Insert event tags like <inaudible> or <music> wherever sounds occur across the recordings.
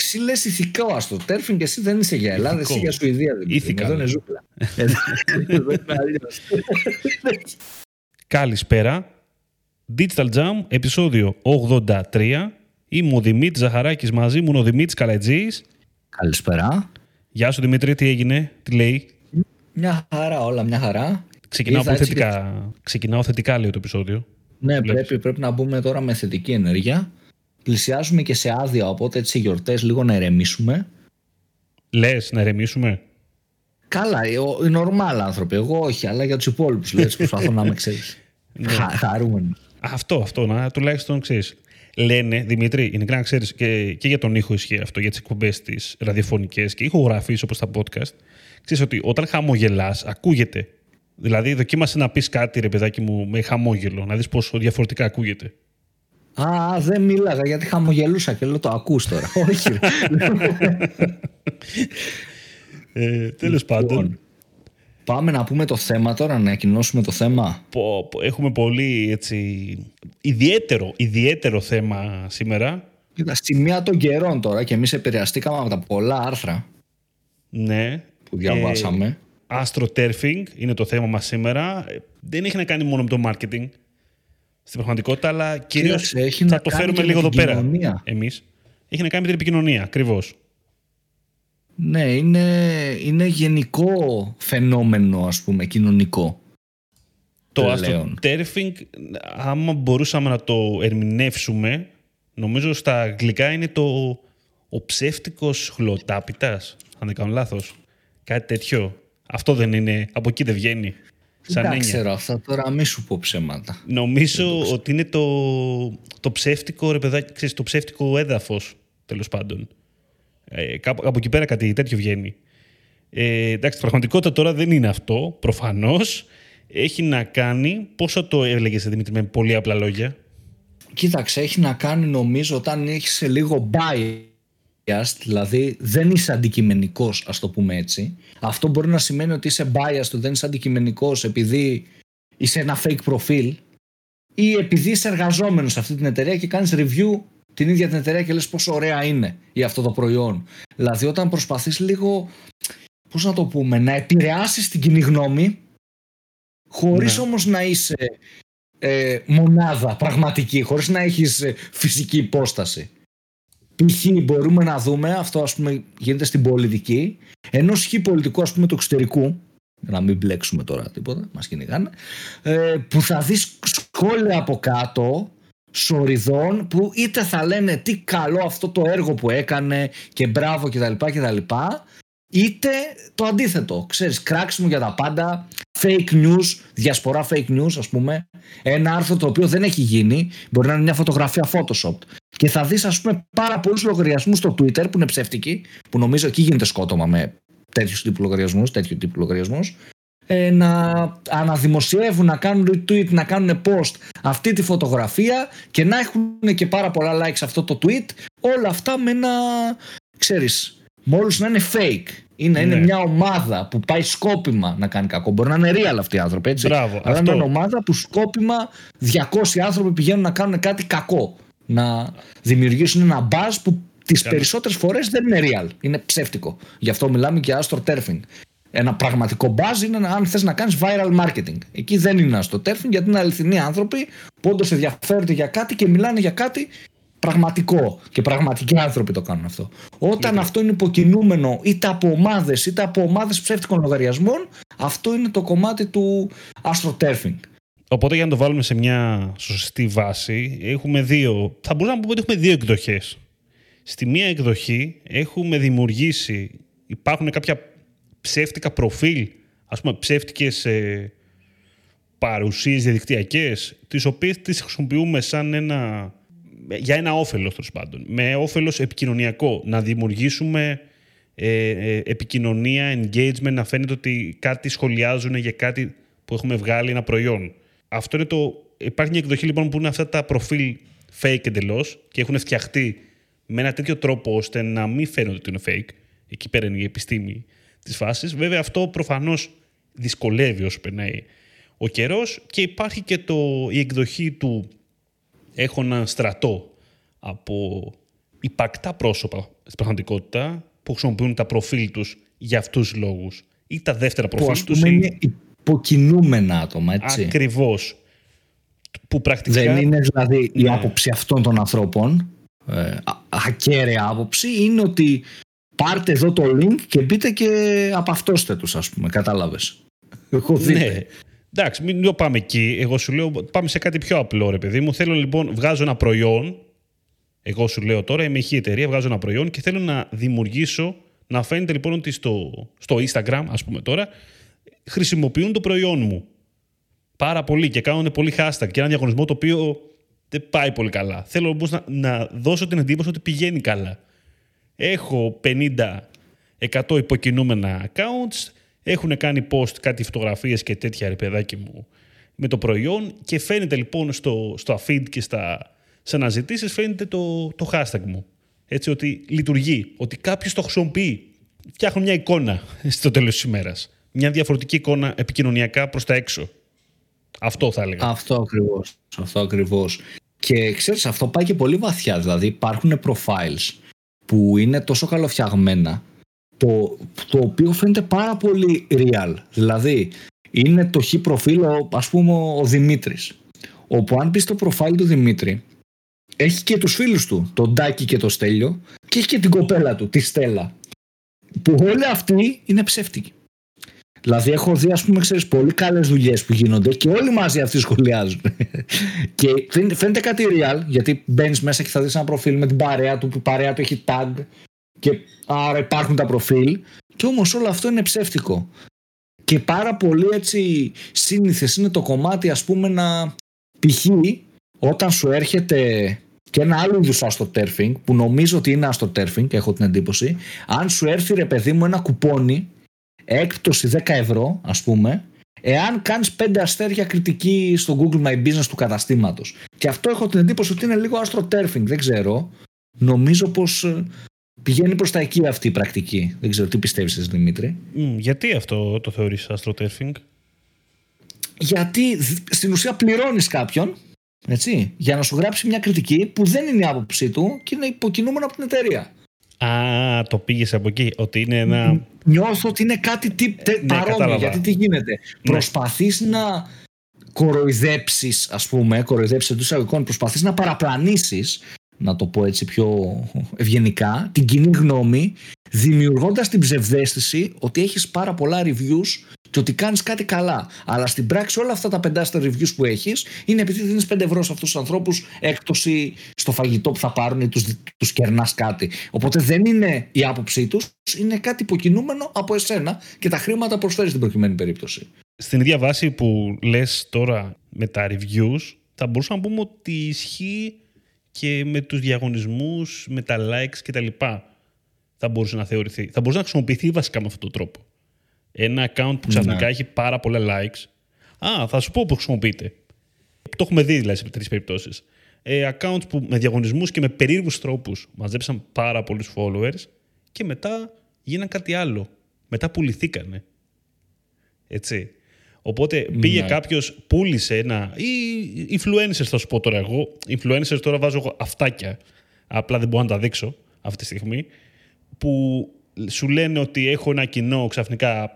Εσύ λες ηθικό αστροτέρφινγκ και εσύ δεν είσαι για Ελλάδα, εσύ για Σουηδία. Ήθικα. Εδώ είναι ζούγκλα. Εδώ είναι αλλιώς. Καλησπέρα. Digital Jam, επεισόδιο 83. Είμαι ο Δημήτρης Ζαχαράκης μαζί μου, είναι ο Δημήτρης Καλατζής. Καλησπέρα. Γεια σου Δημήτρη, τι έγινε, τι λέει; Μια χαρά, όλα μια χαρά. Ξεκινάω, Ήρθα από έτσι θετικά. Ξεκινάω θετικά, λέει το επεισόδιο. Ναι, Βλέπεις. πρέπει, πρέπει να μπούμε τώρα με θετική ενέργεια. Πλησιάζουμε και σε άδεια, οπότε έτσι γιορτές λίγο να ηρεμήσουμε. Λες να ερεμήσουμε. Καλά, ε, ο- οι νορμάλ άνθρωποι. Εγώ όχι, αλλά για τους υπόλοιπους. Έτσι προσπαθώ να με ξέρεις. <laughs> Ναι. Χαρούμενος. Αυτό, αυτό, να τουλάχιστον ξέρεις. Λένε, Δημήτρη, ειλικρινά να ξέρεις και, και για τον ήχο ισχύει αυτό, για τις εκπομπές τη ραδιοφωνικές και ηχογραφεί όπως τα podcast. Ξέρεις ότι όταν χαμογελάς, ακούγεται. Δηλαδή, δοκίμασε να πεις κάτι, ρε παιδάκι μου, με χαμόγελο, να δεις πόσο διαφορετικά ακούγεται. Α, δεν μίλαγα γιατί χαμογελούσα και λέω το ακούς τώρα. <laughs> όχι. ρε. Ε, Τέλος πάντων, Λοιπόν, Πάμε να πούμε το θέμα τώρα, να ανακοινώσουμε το θέμα. πω- πω- έχουμε πολύ έτσι, ιδιαίτερο, ιδιαίτερο θέμα σήμερα. Κοίτα, σημεία των καιρών τώρα και εμείς επηρεαστήκαμε από τα πολλά άρθρα Ναι. που διαβάσαμε. Astroturfing είναι το θέμα μας σήμερα. Ε, Δεν έχει να κάνει μόνο με το marketing στην πραγματικότητα, αλλά κυρίως έχει θα να το κάνει φέρουμε και λίγο με εδώ την πέρα κοινωνία; εμείς. Έχει να κάνει με την επικοινωνία, ακριβώς. Ναι, είναι, είναι γενικό φαινόμενο, ας πούμε, κοινωνικό. Το Πλέον. astroturfing, άμα μπορούσαμε να το ερμηνεύσουμε, νομίζω στα αγγλικά είναι το ο ψεύτικος χλωτάπιτας, αν δεν κάνω λάθος. Κάτι τέτοιο. Αυτό δεν είναι, από εκεί δεν βγαίνει. Σαν Δεν τα έννοια. ξέρω αυτά τώρα, μη σου πω ψέματα. Νομίζω ότι είναι το, το ψεύτικο, ρε παιδάκι, ξέρεις, το ψεύτικο έδαφος, τέλος πάντων. Ε, κάπου, από εκεί πέρα κάτι τέτοιο βγαίνει. Ε, εντάξει, στην πραγματικότητα τώρα δεν είναι αυτό, προφανώς. Έχει να κάνει, πόσο το έλεγες Δημήτρη με πολύ απλά λόγια; Κοίταξε, έχει να κάνει νομίζω όταν έχεις λίγο biased, δηλαδή δεν είσαι αντικειμενικός, ας το πούμε έτσι. Αυτό μπορεί να σημαίνει ότι είσαι biased, δεν είσαι αντικειμενικός επειδή είσαι ένα fake προφίλ ή επειδή είσαι εργαζόμενος σε αυτή την εταιρεία και κάνεις review την ίδια την εταιρεία και λες πόσο ωραία είναι ή αυτό το προϊόν. Δηλαδή όταν προσπαθείς λίγο, πώς να το πούμε, να επηρεάσεις την κοινή γνώμη χωρίς Ναι. όμως να είσαι ε, μονάδα πραγματική, χωρίς να έχεις ε, φυσική υπόσταση. Π.χ. μπορούμε να δούμε, αυτό ας πούμε γίνεται στην πολιτική, ενό χ πολιτικού ας πούμε του εξωτερικού, για να μην μπλέξουμε τώρα τίποτα, μας κυνηγάνε, ε, που θα δεις σχόλια από κάτω σοριδών που είτε θα λένε τι καλό αυτό το έργο που έκανε και μπράβο κτλ. κτλ είτε το αντίθετο. Ξέρεις, κράξιμο για τα πάντα, fake news, διασπορά fake news ας πούμε, ένα άρθρο το οποίο δεν έχει γίνει, μπορεί να είναι μια φωτογραφία Photoshop και θα δεις ας πούμε πάρα πολλούς λογαριασμούς στο Twitter που είναι ψεύτικοι, που νομίζω εκεί γίνεται σκότωμα με τέτοιους τύπου λογαριασμούς, τέτοιου τύπου λογαριασμούς, ε, να αναδημοσιεύουν, να κάνουν retweet, να κάνουν post αυτή τη φωτογραφία και να έχουν και πάρα πολλά likes αυτό το tweet, όλα αυτά με ένα, ξέρεις, μόλις να είναι fake. Είναι, είναι Ναι. μια ομάδα που πάει σκόπιμα να κάνει κακό. Μπορεί να είναι real αυτοί οι άνθρωποι, έτσι. Μπράβο, Αλλά αυτό. είναι ομάδα που σκόπιμα 200 άνθρωποι πηγαίνουν να κάνουν κάτι κακό. Να δημιουργήσουν ένα buzz που τις Καλά. περισσότερες φορές δεν είναι real. Είναι ψεύτικο. Γι' αυτό μιλάμε και astroturfing. Ένα πραγματικό buzz είναι αν θες να κάνεις viral marketing. Εκεί δεν είναι astroturfing γιατί είναι αληθινοί άνθρωποι που όντως ενδιαφέρονται για κάτι και μιλάνε για κάτι πραγματικό. Και πραγματικοί άνθρωποι το κάνουν αυτό. Όταν αυτό είναι υποκινούμενο είτε από ομάδες είτε από ομάδες ψεύτικων λογαριασμών, αυτό είναι το κομμάτι του astroturfing. Οπότε για να το βάλουμε σε μια σωστή βάση, έχουμε δύο, θα μπορούσαμε να πούμε ότι έχουμε δύο εκδοχές. Στη μία εκδοχή έχουμε δημιουργήσει, υπάρχουν κάποια ψεύτικα προφίλ, ας πούμε ψεύτικες ε, παρουσίες διαδικτυακές, τις οποίες τις χρησιμοποιούμε σαν ένα, για ένα όφελος τέλος πάντων. Με όφελος επικοινωνιακό, να δημιουργήσουμε ε, ε, επικοινωνία, engagement, να φαίνεται ότι κάτι σχολιάζουν για κάτι που έχουμε βγάλει ένα προϊόν. Αυτό είναι το... Υπάρχει μια εκδοχή λοιπόν που είναι αυτά τα προφίλ fake εντελώς και έχουν φτιαχτεί με ένα τέτοιο τρόπο ώστε να μην φαίνονται ότι είναι fake. Εκεί πέρα είναι η επιστήμη της φάσης. Βέβαια, αυτό προφανώς δυσκολεύει όσο περνάει ο καιρός και υπάρχει και το, η εκδοχή του έχω έναν στρατό από υπαρκτά πρόσωπα στην πραγματικότητα που χρησιμοποιούν τα προφίλ τους για αυτούς τους λόγους. Ή τα δεύτερα προφίλ που, τους. Που είναι υποκινούμενα άτομα, έτσι. Ακριβώς. Που πρακτικά... Δεν είναι δηλαδή η ναι. άποψη αυτών των ανθρώπων, ε, ακέραια άποψη, είναι ότι πάρτε εδώ το link και μπείτε και απαυτώστε τους, ας πούμε, κατάλαβες. Έχω Ναι. Εντάξει, μην το πάμε εκεί. Εγώ σου λέω, πάμε σε κάτι πιο απλό, ρε παιδί μου. Θέλω λοιπόν, βγάζω ένα προϊόν. Εγώ σου λέω τώρα, είμαι η εταιρεία, βγάζω ένα προϊόν και θέλω να δημιουργήσω, να φαίνεται λοιπόν ότι στο, στο Instagram, ας πούμε τώρα, χρησιμοποιούν το προϊόν μου. Πάρα πολύ και κάνουν πολύ hashtag και ένα διαγωνισμό το οποίο δεν πάει πολύ καλά. Θέλω όμω να, να δώσω την εντύπωση ότι πηγαίνει καλά. Έχω 50, 100 υποκινούμενα accounts, έχουν κάνει post κάτι φωτογραφίες και τέτοια ρε παιδάκι μου με το προϊόν και φαίνεται λοιπόν στο, στο feed και στα, σε αναζητήσεις φαίνεται το, το hashtag μου. Έτσι ότι λειτουργεί, ότι κάποιος το χρησιμοποιεί. Φτιάχνω μια εικόνα στο τέλος της ημέρας. Μια διαφορετική εικόνα επικοινωνιακά προς τα έξω. Αυτό θα έλεγα. Αυτό ακριβώς. Αυτό ακριβώς. Και ξέρεις, αυτό πάει και πολύ βαθιά. Δηλαδή υπάρχουν profiles που είναι τόσο καλοφτιαγμένα το, το οποίο φαίνεται πάρα πολύ real. Δηλαδή, είναι το χ προφίλ, ας πούμε, ο Δημήτρης. Όπου αν πεις στο προφίλ του Δημήτρη, έχει και τους φίλους του, τον Ντάκη και τον Στέλιο, και έχει και την κοπέλα του, τη Στέλλα. Που όλοι αυτοί είναι ψεύτικοι. Δηλαδή έχω δει ας πούμε ξέρεις πολύ καλές δουλειές που γίνονται και όλοι μαζί αυτοί σχολιάζουν. <laughs> και φαίνεται κάτι real γιατί μπαίνεις μέσα και θα δεις ένα προφίλ με την παρέα του που η παρέα του έχει tag και άρα υπάρχουν τα προφίλ. Και όμως όλο αυτό είναι ψεύτικο. Και πάρα πολύ έτσι σύνηθες είναι το κομμάτι ας πούμε να π.χ. όταν σου έρχεται και ένα άλλο είδους αστοτέρφινγκ που νομίζω ότι είναι αστοτέρφινγκ έχω την εντύπωση αν σου έρθει ρε παιδί μου ένα κουπόνι έκπτωση 10 ευρώ ας πούμε εάν κάνεις 5 αστέρια κριτική στο Google My Business του καταστήματος. Και αυτό έχω την εντύπωση ότι είναι λίγο αστροτέρφινγκ δεν ξέρω. Νομίζω πως ε, Πηγαίνει προς τα εκεί αυτή η πρακτική. Δεν ξέρω τι πιστεύεις εσύ Δημήτρη; γιατί αυτό το θεωρείς astroturfing? Γιατί στην ουσία πληρώνεις κάποιον έτσι, για να σου γράψει μια κριτική που δεν είναι η άποψή του και είναι υποκινούμενο από την εταιρεία. Α, το πήγες από εκεί. Ότι είναι ένα. Νιώθω ότι είναι κάτι τι, τε, ναι, παρόμοιο. Γιατί τι γίνεται; Ναι. Προσπαθείς να κοροϊδέψεις, ας πούμε, κοροϊδέψεις εντός εισαγωγικών, προσπαθείς να παραπλανήσεις να το πω έτσι πιο ευγενικά, την κοινή γνώμη, δημιουργώντας την ψευδέστηση ότι έχεις πάρα πολλά reviews και ότι κάνεις κάτι καλά. Αλλά στην πράξη όλα αυτά τα πεντάστα reviews που έχεις είναι επειδή δίνεις 5 ευρώ σε αυτούς τους ανθρώπους έκπτωση στο φαγητό που θα πάρουν ή τους, τους κερνάς κάτι. Οπότε δεν είναι η άποψή τους, είναι κάτι υποκινούμενο από εσένα και τα χρήματα προσφέρεις στην προκειμένη περίπτωση. Στην ίδια βάση που λες τώρα με τα reviews, θα μπορούσαμε να πούμε ότι ισχύει και με τους διαγωνισμούς, με τα likes κτλ. Θα μπορούσε να θεωρηθεί. Θα μπορούσε να χρησιμοποιηθεί βασικά με αυτόν τον τρόπο. Ένα account που ξαφνικά ναι. έχει πάρα πολλά likes. Α, θα σου πω που χρησιμοποιείται. Το έχουμε δει δηλαδή σε τέτοιες περιπτώσεις. Ε, accounts που με διαγωνισμούς και με περίεργους τρόπους μαζέψαν πάρα πολλούς followers και μετά γίναν κάτι άλλο. Μετά πουληθήκανε. Έτσι. Οπότε πήγε ναι. κάποιος, πούλησε ένα. ή influencers, θα σου πω τώρα εγώ. Influencers τώρα βάζω εγώ αυτάκια. Απλά δεν μπορώ να τα δείξω αυτή τη στιγμή. Που σου λένε ότι έχω ένα κοινό ξαφνικά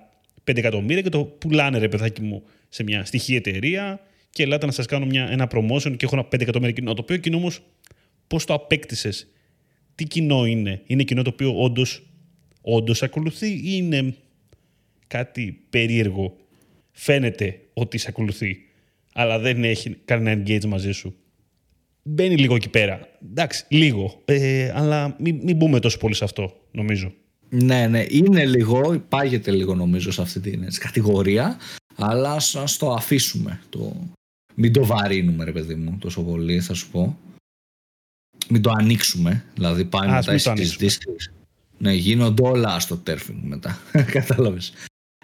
5 εκατομμύρια και το πουλάνε ρε παιδάκι μου σε μια στοιχεία εταιρεία και ελάτε να σας κάνω μια, ένα promotion και έχω ένα 5 εκατομμύρια κοινό. Το οποίο κοινό όμως πώς το απέκτησες, τι κοινό είναι, είναι κοινό το οποίο όντως όντως ακολουθεί ή είναι κάτι περίεργο; Φαίνεται ότι σε ακολουθεί, αλλά δεν έχει κανένα engage μαζί σου. Μπαίνει λίγο εκεί πέρα. Εντάξει, λίγο. Ε, αλλά μην, μην μπούμε τόσο πολύ σε αυτό, νομίζω. Ναι, ναι, είναι λίγο, υπάγεται λίγο νομίζω σε αυτή την κατηγορία, αλλά ας, το αφήσουμε. Το... Μην το βαρύνουμε, ρε παιδί μου, τόσο πολύ, θα σου πω. Μην το ανοίξουμε, δηλαδή πάει μετά οι Ναι, γίνονται όλα στο τέρφινγκ μετά. <laughs> Κατάλαβες.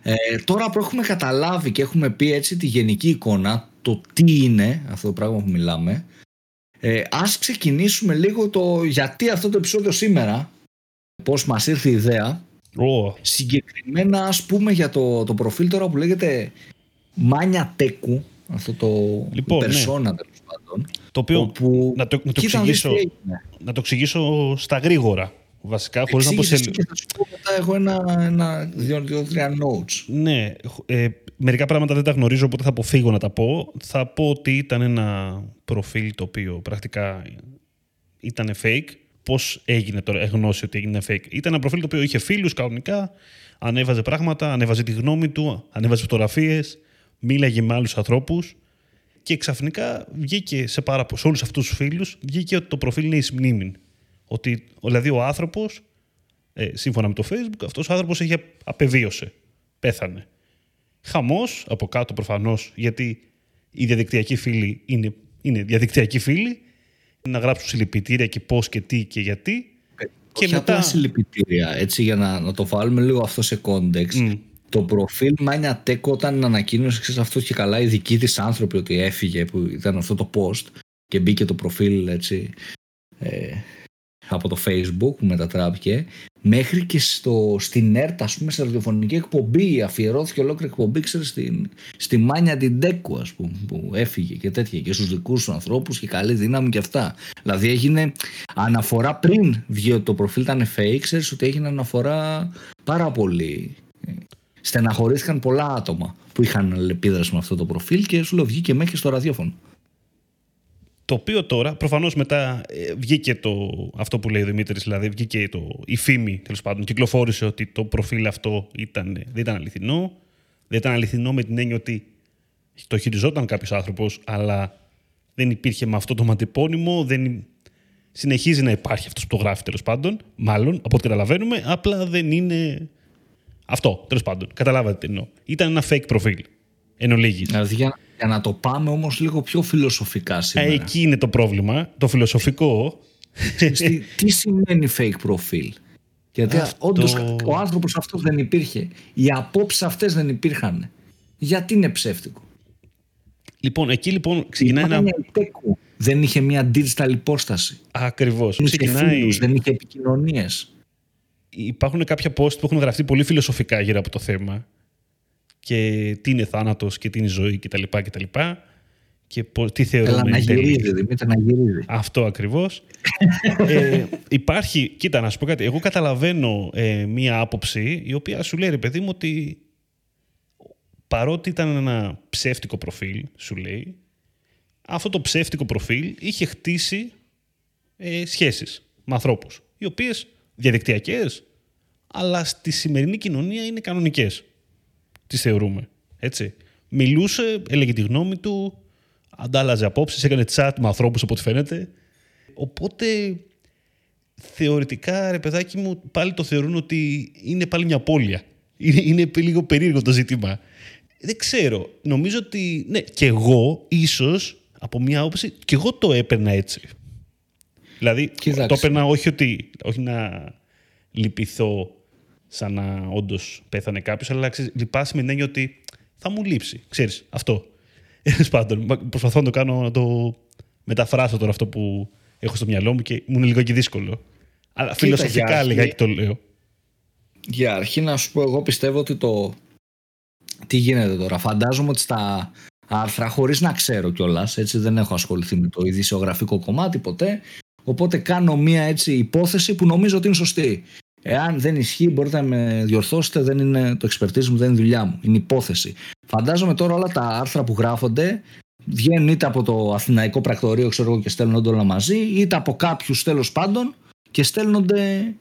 Ε, τώρα που έχουμε καταλάβει και έχουμε πει έτσι τη γενική εικόνα, το τι είναι αυτό το πράγμα που μιλάμε, ε, ας ξεκινήσουμε λίγο το γιατί αυτό το επεισόδιο σήμερα, πώς μας ήρθε η ιδέα. Oh. Συγκεκριμένα ας πούμε για το, το προφίλ τώρα που λέγεται Μάνια Τέκου, αυτό το λοιπόν, persona ναι. πάντων. Το οποίο, όπου... να, το, να, το Κοίτα, δεις εξηγήσω, τι έγινε. να το εξηγήσω στα γρήγορα. Βασικά, χωρίς να πω σε... Εξήγησες και θα σου πω μετά εγώ ένα, ένα δύο, δύο, τρία notes. Ναι, ε, μερικά πράγματα δεν τα γνωρίζω, οπότε θα αποφύγω να τα πω. Θα πω ότι ήταν ένα προφίλ το οποίο πρακτικά ήταν fake. Πώς έγινε τώρα, γνώση ότι έγινε fake. Ήταν ένα προφίλ το οποίο είχε φίλους κανονικά, ανέβαζε πράγματα, ανέβαζε τη γνώμη του, ανέβαζε φωτογραφίες, μίλαγε με άλλους ανθρώπους. Και ξαφνικά βγήκε σε, πάρα, σε όλους αυτούς τους φίλους, βγήκε ότι το προφίλ είναι εις μνήμην. Ότι δηλαδή ο άνθρωπος, ε, σύμφωνα με το Facebook, αυτός ο άνθρωπος είχε απεβίωσε. Πέθανε. Χαμός από κάτω προφανώς, γιατί οι διαδικτυακοί φίλοι είναι, είναι διαδικτυακοί φίλοι. Να γράψουν συλληπιτήρια και πώς και τι και γιατί. Και Όχι μετά... απλά συλληπιτήρια, έτσι για να, να το βάλουμε λίγο αυτό σε context. Μμ. Το προφίλ Μάνια Tech όταν ανακοίνωσε ξέρεις, αυτό και καλά οι δικοί της άνθρωποι ότι έφυγε που ήταν αυτό το post και μπήκε το προφίλ έτσι ε, από το facebook που μετατράπηκε μέχρι και στο, στην ΕΡΤ ας πούμε σε ραδιοφωνική εκπομπή αφιερώθηκε ολόκληρη εκπομπή ξέρεις, στην, στη Μάνια την Τέκου ας πούμε που έφυγε και τέτοια και στους δικούς τους ανθρώπους και καλή δύναμη και αυτά δηλαδή έγινε αναφορά πριν βγει ότι το προφίλ ήταν fake ξέρεις ότι έγινε αναφορά πάρα πολύ ε, στεναχωρήθηκαν πολλά άτομα που είχαν αλληλεπίδραση με αυτό το προφίλ και σου λέω βγήκε μέχρι στο ραδιόφωνο. Το οποίο τώρα, προφανώς μετά ε, βγήκε το, αυτό που λέει ο Δημήτρης, δηλαδή βγήκε το, η φήμη, τέλος πάντων, κυκλοφόρησε ότι το προφίλ αυτό ήταν, δεν ήταν αληθινό. Δεν ήταν αληθινό με την έννοια ότι το χειριζόταν κάποιος άνθρωπος, αλλά δεν υπήρχε με αυτό το ματεπώνυμο, δεν συνεχίζει να υπάρχει αυτός που το γράφει τέλος πάντων, μάλλον, από ό,τι καταλαβαίνουμε, απλά δεν είναι αυτό, τέλος πάντων. Καταλάβατε τι εννοώ. Ήταν ένα fake προφίλ, εν ολίγης. Δηλαδή για, για να το πάμε όμως λίγο πιο φιλοσοφικά Ε, σήμερα. Εκεί είναι το πρόβλημα. Το φιλοσοφικό. τι, τι σημαίνει fake προφίλ. Γιατί Αυτό- όντως ο άνθρωπος αυτός δεν υπήρχε. Οι απόψεις αυτές δεν υπήρχαν. Γιατί είναι ψεύτικο; λοιπόν, εκεί λοιπόν ξεκινάει Η ένα. Μάνια Τέκου δεν είχε μια digital υπόσταση. Ακριβώς. Δεν είχε Ξεκινάει. φίλους, δεν είχε επικοινωνίες. Υπάρχουν κάποια post που έχουν γραφτεί πολύ φιλοσοφικά γύρω από το θέμα. Και τι είναι θάνατος και τι είναι ζωή κτλ. Και, και, και πο- τι θεωρούμε. Έλα να εν τέλει. γυρίζει, Δημήτρη, να γυρίζει. Αυτό ακριβώς. <laughs> ε, υπάρχει, κοίτα να σου πω κάτι, εγώ καταλαβαίνω ε, μία άποψη η οποία σου λέει ρε παιδί μου ότι παρότι ήταν ένα ψεύτικο προφίλ, σου λέει, αυτό το ψεύτικο προφίλ είχε χτίσει ε, σχέσεις με ανθρώπους, οι οποίες διαδικτυακές, αλλά στη σημερινή κοινωνία είναι κανονικές. Τις θεωρούμε, έτσι. Μιλούσε, έλεγε τη γνώμη του, αντάλλαζε απόψεις, έκανε chat με ανθρώπους από ό,τι φαίνεται. Οπότε θεωρητικά, ρε παιδάκι μου, πάλι το θεωρούν ότι είναι πάλι μια απώλεια. Είναι, είναι λίγο περίεργο το ζήτημα. Δεν ξέρω. Νομίζω ότι, ναι, και εγώ ίσως από μια άποψη, και εγώ το έπαιρνα έτσι. Δηλαδή, Κοίταξε. το έπαιρνα όχι ότι, όχι να λυπηθώ σαν να όντως πέθανε κάποιος, αλλά ξέρεις, λυπάσαι με την έννοια ότι θα μου λείψει. Ξέρεις, αυτό. Τέλος πάντων, μα- προσπαθώ να το κάνω, να το μεταφράσω τώρα αυτό που έχω στο μυαλό μου και μου είναι λίγο και δύσκολο. Αλλά Κοίτα, φιλοσοφικά για αρχή- λιγάκι το λέω. Για αρχή να σου πω, εγώ πιστεύω ότι το. Τι γίνεται τώρα. Φαντάζομαι ότι στα άρθρα, χωρίς να ξέρω κιόλας, έτσι δεν έχω ασχοληθεί με το ειδησιογραφικό κομμάτι ποτέ. Οπότε κάνω μία έτσι υπόθεση που νομίζω ότι είναι σωστή. Εάν δεν ισχύει, μπορείτε να με διορθώσετε. Δεν είναι το expertise μου, δεν είναι δουλειά μου. Είναι υπόθεση. Φαντάζομαι τώρα όλα τα άρθρα που γράφονται βγαίνουν είτε από το Αθηναϊκό Πρακτορείο, ξέρω εγώ, και στέλνονται όλα μαζί, είτε από κάποιους τέλος πάντων και στέλνονται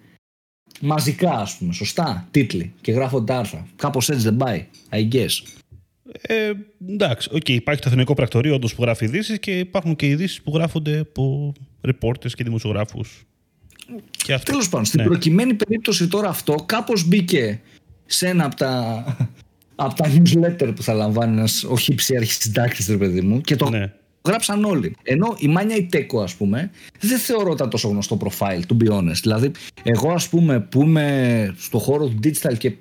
μαζικά, ας πούμε. Σωστά. Τίτλοι και γράφονται άρθρα. Κάπως έτσι δεν πάει. I guess. Ε, εντάξει, οκ, υπάρχει το Εθνικό Πρακτορείο όντως που γράφει ειδήσεις και υπάρχουν και ειδήσεις που γράφονται από ρεπόρτες και δημοσιογράφους. Και αυτό. Τέλος πάντων, στην Ναι. προκειμένη περίπτωση τώρα αυτό κάπως μπήκε σε ένα από τα, από τα newsletter που θα λαμβάνει ένας ο Χ, Ψ αρχισυντάκτης, ρε παιδί μου, και το Ναι. γράψαν όλοι. Ενώ η Μάνια Ιτέκο, ας πούμε, δεν θεωρώ ήταν τόσο γνωστό profile, to be honest. Δηλαδή, εγώ, ας πούμε, που είμαι στο χώρο του digital και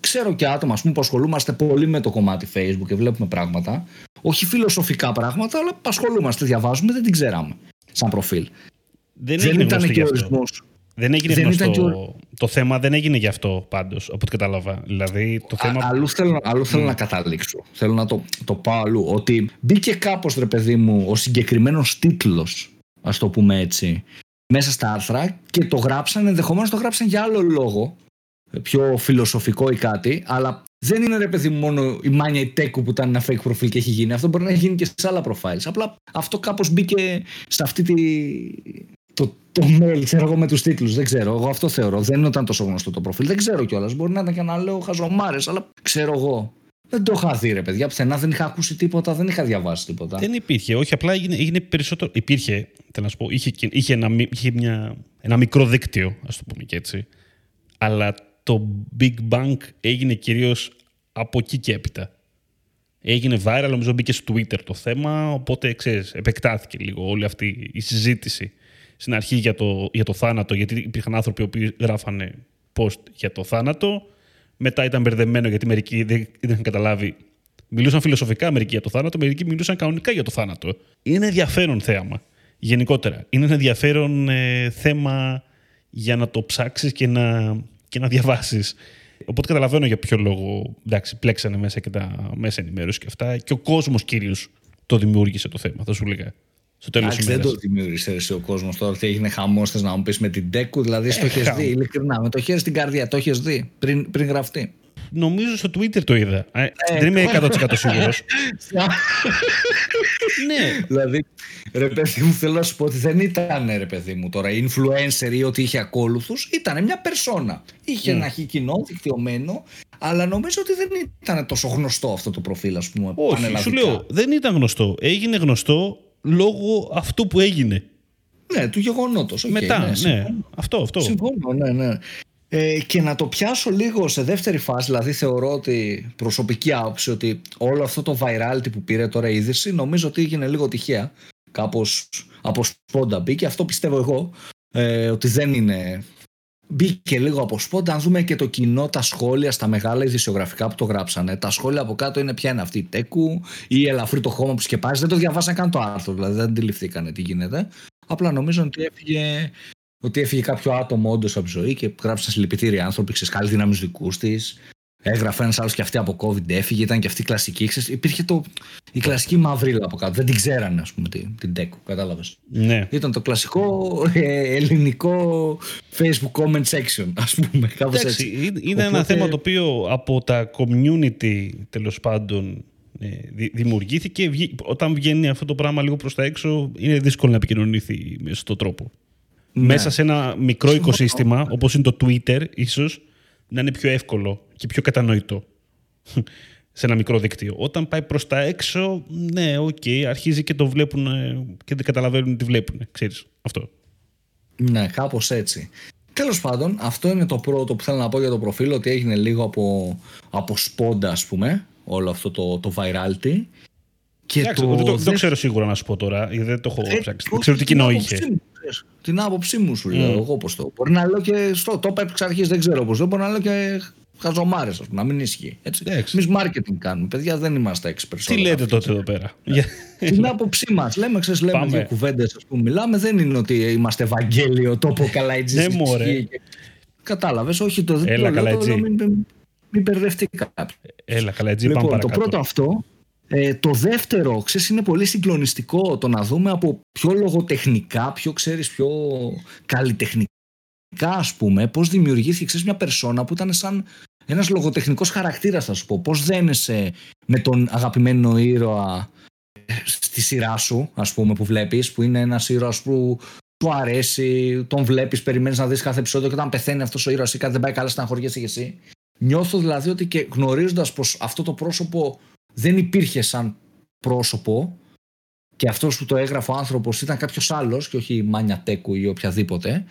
ξέρω και άτομα ας πούμε, που ασχολούμαστε πολύ με το κομμάτι Facebook και βλέπουμε πράγματα. Όχι φιλοσοφικά πράγματα, αλλά ασχολούμαστε, διαβάζουμε, δεν την ξέραμε σαν προφίλ. Δεν, Δεν έγινε ήταν γνωστή και γι' αυτό. ορισμός. Δεν έγινε δεν γνωστό. Το θέμα δεν έγινε γι' αυτό πάντως, από ό,τι κατάλαβα. Δηλαδή, το θέμα... Α, αλλού θέλω, αλλού θέλω mm. να καταλήξω. Θέλω να το, το πάω αλλού. Ότι μπήκε κάπως, ρε παιδί μου, ο συγκεκριμένος τίτλος, ας το πούμε έτσι, μέσα στα άρθρα και το γράψαν. Ενδεχομένως το γράψαν για άλλο λόγο. Πιο φιλοσοφικό ή κάτι. Αλλά δεν είναι ρε παιδί μου μόνο η Μάνια η Τέκου που ήταν ένα fake προφίλ και έχει γίνει. Αυτό μπορεί να έχει γίνει και σε άλλα profiles. Απλά αυτό κάπως μπήκε σε αυτή τη, το, το mail, ξέρω εγώ με τους τίτλους. Δεν ξέρω. Εγώ αυτό θεωρώ. Δεν ήταν τόσο γνωστό το προφίλ. Δεν ξέρω κιόλας. Μπορεί να ήταν και να λέω χαζομάρες, αλλά ξέρω εγώ. Δεν το είχα δει, ρε παιδιά. Πουθενά δεν είχα ακούσει τίποτα, δεν είχα διαβάσει τίποτα. Δεν υπήρχε. Όχι, απλά έγινε, έγινε περισσότερο. Υπήρχε, θέλω να σου πω, είχε, είχε, ένα, είχε μια, ένα μικρό δίκτυο, ας το πούμε και έτσι. Αλλά το Big Bang έγινε κυρίως από εκεί και έπειτα. Έγινε viral, νομίζω μπήκε στο Twitter το θέμα, οπότε ξέρεις, επεκτάθηκε λίγο όλη αυτή η συζήτηση στην αρχή για το, για το θάνατο, γιατί υπήρχαν άνθρωποι που γράφανε post για το θάνατο. Μετά ήταν μπερδεμένο γιατί μερικοί δεν είχαν καταλάβει. Μιλούσαν φιλοσοφικά μερικοί για το θάνατο, μερικοί μιλούσαν κανονικά για το θάνατο. Είναι ενδιαφέρον θέαμα. Γενικότερα. Είναι ένα ενδιαφέρον ε, θέμα για να το ψάξεις και να, και να διαβάσεις. Οπότε καταλαβαίνω για ποιο λόγο εντάξει, πλέξανε μέσα και τα μέσα ενημέρωση και αυτά. Και ο κόσμος κυρίως το δημιούργησε το θέμα, θα σου λέγα. Στο τέλος δεν το δημιούργησε ο κόσμος τώρα ότι έγινε χαμός. να μου πεις με την Τέκου, δηλαδή στο έχεις δει, ειλικρινά. Με το χέρι στην καρδιά, το έχεις δει πριν, πριν γραφτεί. Νομίζω στο Twitter το είδα. Ε, δεν είμαι 100% σίγουρος. <laughs> ναι. Δηλαδή, ρε παιδί μου, θέλω να σου πω ότι δεν ήταν ρε παιδί μου τώρα influencer ή ότι είχε ακόλουθους. Ήταν μια περσόνα. Είχε mm. ένα κοινό δικτυωμένο, αλλά νομίζω ότι δεν ήταν τόσο γνωστό αυτό το προφίλ, ας πούμε. Όχι, σου λέω, δεν ήταν γνωστό. Έγινε γνωστό λόγω αυτού που έγινε. Ναι, του γεγονότος. Okay, Μετά, ναι, ναι, αυτό, αυτό. Συμφωνώ, ναι, ναι. Ε, και να το πιάσω λίγο σε δεύτερη φάση, δηλαδή θεωρώ ότι προσωπική άποψη ότι όλο αυτό το virality που πήρε τώρα η είδηση νομίζω ότι έγινε λίγο τυχαία. Κάπως από σπόντα μπήκε, αυτό πιστεύω εγώ, ε, ότι δεν είναι Μπήκε λίγο από σπόντα, αν δούμε και το κοινό, τα σχόλια στα μεγάλα ειδησιογραφικά που το γράψανε. Τα σχόλια από κάτω είναι ποια είναι αυτή η τέκου ή ελαφρύ το χώμα που σκεπάζει. Δεν το διαβάσαν καν το άρθρο, δηλαδή δεν αντιληφθήκανε τι γίνεται. Απλά νομίζω ότι έφυγε, ότι έφυγε κάποιο άτομο όντως από ζωή και γράψαν συλληπιτήρια άνθρωποι, ξέρει, δύναμη δικούς της. Έγραφε ένας άλλος και αυτή από COVID έφυγε, ήταν και αυτή η κλασική. Ξέρεις, υπήρχε το, η κλασική μαυρίλα από κάτω. Δεν την ξέρανε, ας πούμε, την, την Τέκου. Κατάλαβες. Ναι. Ήταν το κλασικό ε, ελληνικό Facebook comment section, ας πούμε. Κάπως έτσι. Είναι ένα θέμα το οποίο από τα community τέλος πάντων ε, δημιουργήθηκε. Όταν βγαίνει αυτό το πράγμα λίγο προς τα έξω, είναι δύσκολο να επικοινωνηθεί με στον τρόπο. Ναι. Μέσα σε ένα μικρό οικοσύστημα, όπως είναι το Twitter, ίσως να είναι πιο εύκολο και πιο κατανοητό <laughs> σε ένα μικρό δίκτυο. Όταν πάει προς τα έξω, ναι, OK, okay, αρχίζει και το βλέπουν και δεν καταλαβαίνουν τι βλέπουν, ξέρεις, αυτό. Ναι, κάπως έτσι. Τέλος πάντων, αυτό είναι το πρώτο που θέλω να πω για το προφίλ, ότι έγινε λίγο από, από σπόντα, ας πούμε, όλο αυτό το, το virality. Και το... Δεν, το, δεν το ξέρω σίγουρα να σου πω τώρα, γιατί δεν το έχω ε, ψάξει. Δεν ξέρω τι κοινό είχε την άποψή μου σου λέω mm. εγώ πώς το. Μπορεί να λέω και στο το είπα εξ αρχής, δεν ξέρω πώς. Μπορεί να λέω και χαζομάρες, ας πούμε, να μην ισχύει. Εμείς marketing κάνουμε. Παιδιά δεν είμαστε experts. Τι λέτε τότε εδώ πέρα; Την άποψή μας. Λέμε, ξέρεις, λέμε δύο κουβέντες που μιλάμε. Δεν είναι ότι είμαστε Ευαγγέλιο, τόπο καλά έτσι. Ναι, μωρέ. Κατάλαβες, όχι το δεν Έλα, το λέω. Μην, μην, μην μπερδευτεί κάποιος. Έλα, καλά, έτσι. Λοιπόν, το πρώτο αυτό ε, το δεύτερο, ξέρεις, είναι πολύ συγκλονιστικό το να δούμε από πιο λογοτεχνικά, πιο ξέρεις, πιο καλλιτεχνικά ας πούμε, πώς δημιουργήθηκε ξέρεις, μια περσόνα που ήταν σαν ένας λογοτεχνικός χαρακτήρας θα σου πω. Πώς δένεσαι με τον αγαπημένο ήρωα στη σειρά σου, ας πούμε, που βλέπεις, που είναι ένας ήρωας που του αρέσει, τον βλέπεις, περιμένεις να δεις κάθε επεισόδιο και όταν πεθαίνει αυτός ο ήρωας ή κάτι δεν πάει καλά, στεναχωριέσαι και εσύ. Νιώθω δηλαδή ότι και γνωρίζοντας πως αυτό το πρόσωπο δεν υπήρχε σαν πρόσωπο και αυτός που το έγραφε ο άνθρωπος ήταν κάποιος άλλος και όχι η Μάνια Τέκου ή οποιαδήποτε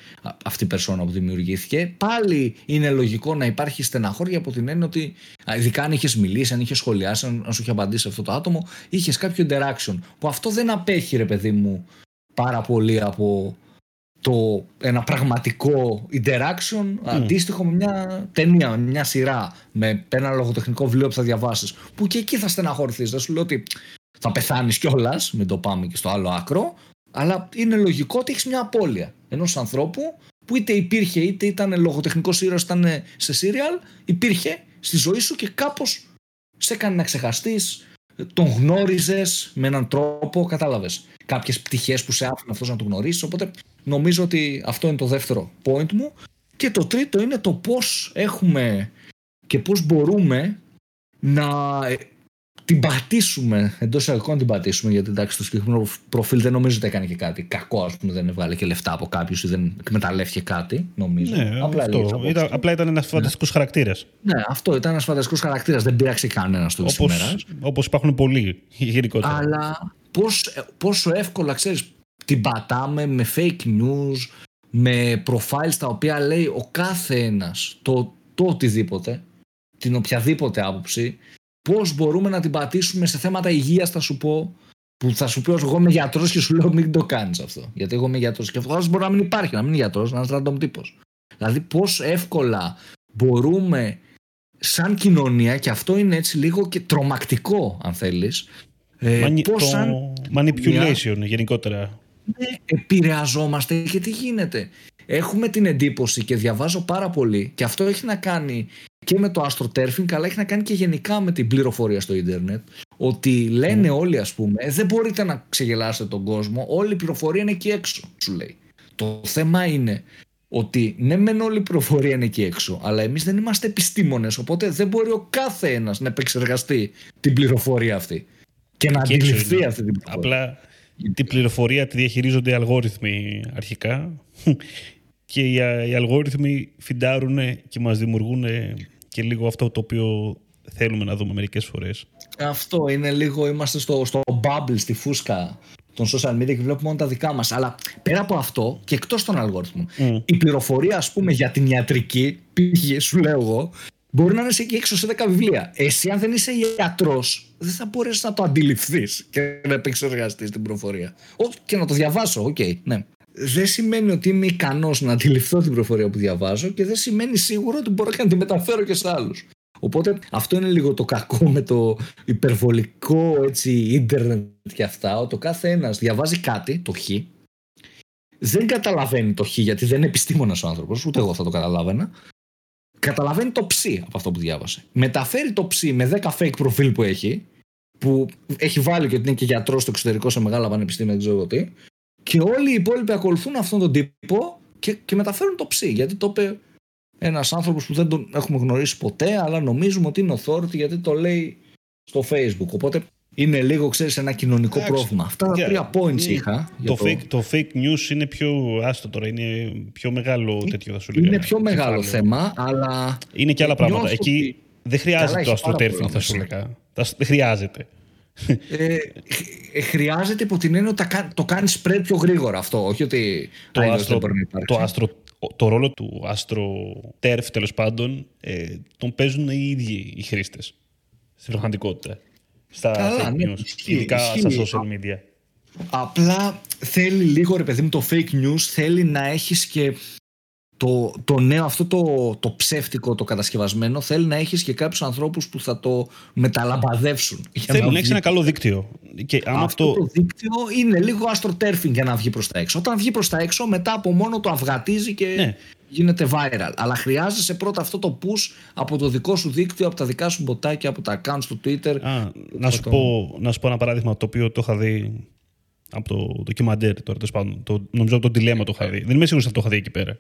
αυτή η περσόνα που δημιουργήθηκε. Πάλι είναι λογικό να υπάρχει στεναχώρια από την έννοια ότι ειδικά αν είχες μιλήσει, αν είχες σχολιάσει, αν σου είχε απαντήσει αυτό το άτομο, είχες κάποιο interaction. Που αυτό δεν απέχει, ρε παιδί μου, πάρα πολύ από το, ένα πραγματικό interaction mm. αντίστοιχο με μια ταινία, μια σειρά με ένα λογοτεχνικό βιβλίο που θα διαβάσεις που και εκεί θα στεναχωρηθείς δεν σου λέω ότι θα πεθάνεις κιόλας, μην το πάμε και στο άλλο άκρο αλλά είναι λογικό ότι έχεις μια απώλεια ενός ανθρώπου που είτε υπήρχε είτε ήταν λογοτεχνικός ήρωας, ήταν σε serial, υπήρχε στη ζωή σου και κάπως σε έκανε να ξεχαστείς, τον γνώριζες με έναν τρόπο, κατάλαβες. Κάποιες πτυχές που σε άφηνε αυτός να τον γνωρίσεις. Οπότε νομίζω ότι αυτό είναι το δεύτερο point μου. Και το τρίτο είναι το πώς έχουμε και πώς μπορούμε να την πατήσουμε, εντός εισαγωγικών την πατήσουμε, γιατί εντάξει το συγκεκριμένο προφίλ δεν νομίζω ότι έκανε και κάτι κακό, ας πούμε, δεν έβγαλε και λεφτά από κάποιους ή δεν εκμεταλλεύτηκε κάτι, νομίζω. Ναι, απλά, αυτό. Ήταν, απλά ήταν ένας φανταστικός ναι. χαρακτήρας. Ναι, αυτό ήταν ένας φανταστικός χαρακτήρας. Δεν πήραξε κανένας στο Όπως υπάρχουν πολλοί γενικότερα. Αλλά πώς, πόσο εύκολα ξέρεις, την πατάμε με fake news, με profiles τα οποία λέει ο κάθε ένας το, το οτιδήποτε, την οποιαδήποτε άποψη Πώς μπορούμε να την πατήσουμε σε θέματα υγείας, θα σου πω. Που θα σου πει εγώ είμαι γιατρός και σου λέω μην το κάνεις αυτό. Γιατί εγώ είμαι γιατρός. Και αυτός μπορεί να μην υπάρχει, να μην είναι γιατρός, να είναι random τύπος. Δηλαδή, πώς εύκολα μπορούμε σαν κοινωνία, και αυτό είναι έτσι λίγο και τρομακτικό, αν θέλεις. Ε, το σαν manipulation γενικότερα. Ναι, επηρεαζόμαστε και τι γίνεται. Έχουμε την εντύπωση και διαβάζω πάρα πολύ και αυτό έχει να κάνει και με το astroturfing αλλά έχει να κάνει και γενικά με την πληροφορία στο ίντερνετ ότι λένε mm. όλοι ας πούμε «Ε, δεν μπορείτε να ξεγελάσετε τον κόσμο όλη η πληροφορία είναι εκεί έξω σου λέει. Το θέμα είναι ότι ναι μεν όλη η πληροφορία είναι εκεί έξω αλλά εμείς δεν είμαστε επιστήμονες οπότε δεν μπορεί ο κάθε ένας να επεξεργαστεί την πληροφορία αυτή και να αντιληφθεί αυτή την πληροφορία. Απλά την πληροφορία τη διαχειρίζονται οι αλγόριθμοι αρχικά. <laughs> Και οι, οι αλγόριθμοι φιντάρουν και μας δημιουργούν και λίγο αυτό το οποίο θέλουμε να δούμε μερικές φορές. Αυτό είναι λίγο, είμαστε στο, στο bubble, στη φούσκα των social media και βλέπουμε μόνο τα δικά μας. Αλλά πέρα από αυτό και εκτός των αλγόριθμων, mm. η πληροφορία ας πούμε για την ιατρική, πήγε σου λέω εγώ, μπορεί να είναι εκεί έξω σε 10 βιβλία. Εσύ αν δεν είσαι ιατρός, δεν θα μπορέσεις να το αντιληφθείς και να επεξεργαστείς την πληροφορία. και να το διαβάσω, OK, okay, ναι δεν σημαίνει ότι είμαι ικανός να αντιληφθώ την πληροφορία που διαβάζω και δεν σημαίνει σίγουρο ότι μπορώ και να τη μεταφέρω και σε άλλους. Οπότε αυτό είναι λίγο το κακό με το υπερβολικό έτσι, ίντερνετ και αυτά. Ότι ο κάθε ένας διαβάζει κάτι, το χ, δεν καταλαβαίνει το χ γιατί δεν είναι επιστήμονας ο άνθρωπος, ούτε εγώ θα το καταλάβαινα. Καταλαβαίνει το ψ από αυτό που διάβασε. Μεταφέρει το ψ με 10 fake προφίλ που έχει, που έχει βάλει και ότι είναι και γιατρός στο εξωτερικό σε μεγάλα πανεπιστήμια, δεν ξέρω τι, και όλοι οι υπόλοιποι ακολουθούν αυτόν τον τύπο και, και μεταφέρουν το ψή. Γιατί το είπε ένας άνθρωπος που δεν τον έχουμε γνωρίσει ποτέ, αλλά νομίζουμε ότι είναι authority γιατί το λέει στο Facebook. Οπότε είναι λίγο, ξέρεις, ένα κοινωνικό πρόβλημα. Αυτά τα τρία points είχα. Το, το... Fake, το fake news είναι πιο άστο τώρα. Είναι πιο μεγάλο τέτοιο, θα σου λέγα. Είναι πιο μεγάλο θέμα, αλλά. Είναι και άλλα πράγματα. Εκεί δεν χρειάζεται το αστροτέρφινγκ, θα σου λέγα. Δεν χρειάζεται ε, ε, χρειάζεται υπό την έννοια ότι το κάνει spread πιο γρήγορα αυτό. Όχι ότι το, άστρο, το, άστρο, το ρόλο του άστρο τέρφ τέλος πάντων ε, τον παίζουν οι ίδιοι οι χρήστες στην πραγματικότητα. Στα Καλά, fake ναι, news, ειδικά στα social media. Απλά θέλει λίγο ρε παιδί μου το fake news θέλει να έχεις και το, το νέο αυτό το, το ψεύτικο, το κατασκευασμένο θέλει να έχεις και κάποιους ανθρώπους που θα το μεταλαμπαδεύσουν. Θέλει να, έχεις ένα καλό δίκτυο. Και άμα αυτό το... δίκτυο είναι λίγο αστροτέρφινγκ για να βγει προς τα έξω. Όταν βγει προς τα έξω μετά από μόνο το αυγατίζει και ναι. γίνεται viral. Αλλά χρειάζεσαι πρώτα αυτό το push από το δικό σου δίκτυο, από τα δικά σου μποτάκια, από τα accounts του Twitter. Α, να, σου πω, να σου πω ένα παράδειγμα το οποίο το είχα δει από το ντοκιμαντέρ τώρα, το, νομίζω από το τηλέμα το είχα δει. Δεν είμαι σίγουρος ότι το είχα δει εκεί πέρα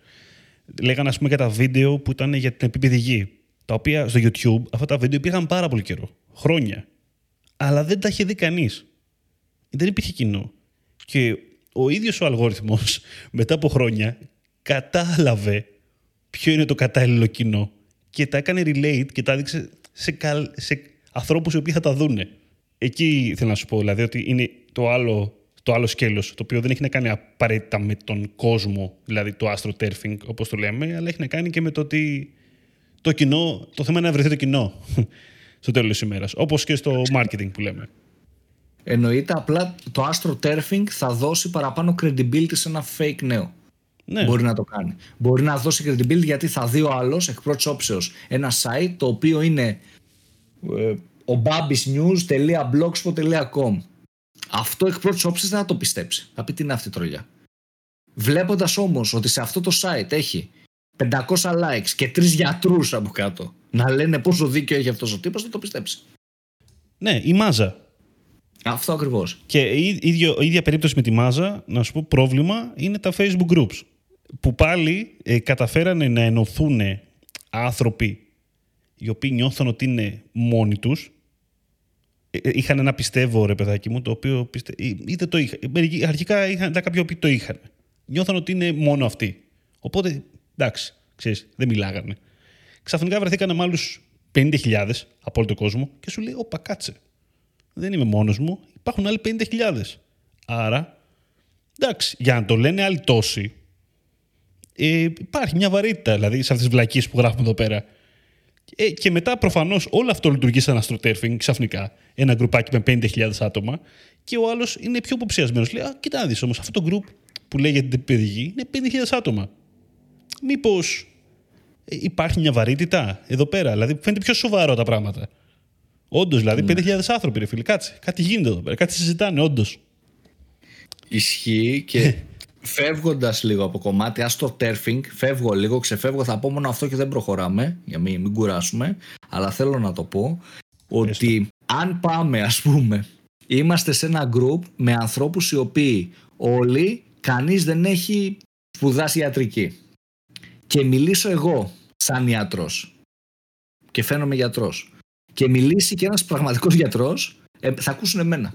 λέγανε ας πούμε για τα βίντεο που ήταν για την επίπεδη γη. Τα οποία στο YouTube αυτά τα βίντεο υπήρχαν πάρα πολύ καιρό. Χρόνια. Αλλά δεν τα είχε δει κανείς. Δεν υπήρχε κοινό. Και ο ίδιος ο αλγόριθμος <laughs> μετά από χρόνια κατάλαβε ποιο είναι το κατάλληλο κοινό και τα έκανε relate και τα έδειξε σε, καλ... σε ανθρώπους οι οποίοι θα τα δούνε. Εκεί θέλω να σου πω δηλαδή ότι είναι το άλλο το άλλο σκέλος, το οποίο δεν έχει να κάνει απαραίτητα με τον κόσμο, δηλαδή το astroturfing όπως το λέμε, αλλά έχει να κάνει και με το ότι το κοινό, το θέμα είναι να βρεθεί το κοινό <laughs> στο τέλος της ημέρας, όπως και στο marketing που λέμε. Εννοείται απλά το astroturfing θα δώσει παραπάνω credibility σε ένα fake νέο. Ναι. Μπορεί να το κάνει. Μπορεί να δώσει credibility γιατί θα δει ο άλλος εκ πρώτης όψεως ένα site το οποίο είναι ε, ο babisnews.blogspot.com αυτό εκ πρώτης όψης δεν θα το πιστέψει. Θα πει τι είναι αυτή η τρολιά. βλέποντας όμως ότι σε αυτό το site έχει 500 likes και τρεις γιατρούς από κάτω να λένε πόσο δίκιο έχει αυτός ο τύπος, θα το πιστέψει. Ναι, η μάζα. Αυτό ακριβώς. Και η ίδιο, ίδια περίπτωση με τη μάζα, να σου πω πρόβλημα, είναι τα Facebook groups. Που πάλι ε, καταφέρανε να ενωθούν άνθρωποι οι οποίοι νιώθουν ότι είναι μόνοι τους. Ε, ε, είχαν ένα πιστεύω, ρε παιδάκι μου, το οποίο πιστε... είτε το είχα. Αρχικά είχαν τα κάποιοι οποίοι το είχαν. Νιώθαν ότι είναι μόνο αυτοί. Οπότε, εντάξει, ξέρεις, δεν μιλάγανε. Ξαφνικά βρεθήκανε με άλλους 50.000 από όλο τον κόσμο και σου λέει: Όπα, κάτσε. Δεν είμαι μόνος μου. Υπάρχουν άλλοι 50.000. Άρα, εντάξει, για να το λένε άλλοι τόσοι, ε, υπάρχει μια βαρύτητα δηλαδή σε αυτέ τις βλακίες που γράφουμε εδώ πέρα. Ε, και μετά προφανώς όλο αυτό λειτουργεί σαν αστροτέρφινγκ ξαφνικά. Ένα γκρουπάκι με 50.000 άτομα και ο άλλος είναι πιο υποψιασμένος. Λέει: Α, κοιτά, δεις όμως αυτό το γκρουπ που λέγεται παιδική είναι 50.000 άτομα. Μήπως ε, υπάρχει μια βαρύτητα εδώ πέρα; Δηλαδή φαίνεται πιο σοβαρό τα πράγματα. Όντως, δηλαδή, 5.000 ναι. άνθρωποι, ρε φίλε, κάτσε. Κάτι γίνεται εδώ πέρα, κάτι συζητάνε, όντως. Ισχύει και φεύγοντας λίγο από κομμάτι, ας το τέρφινγκ, φεύγω λίγο, ξεφεύγω, θα πω μόνο αυτό και δεν προχωράμε, για μην, μην κουράσουμε. Αλλά θέλω να το πω ότι αν πάμε, ας πούμε, είμαστε σε ένα group με ανθρώπους οι οποίοι όλοι, κανείς δεν έχει σπουδάσει ιατρική. Και μιλήσω εγώ σαν ιατρός. Και φαίνομαι γιατρός. Και μιλήσει και ένας πραγματικός γιατρός, ε, θα ακούσουν εμένα.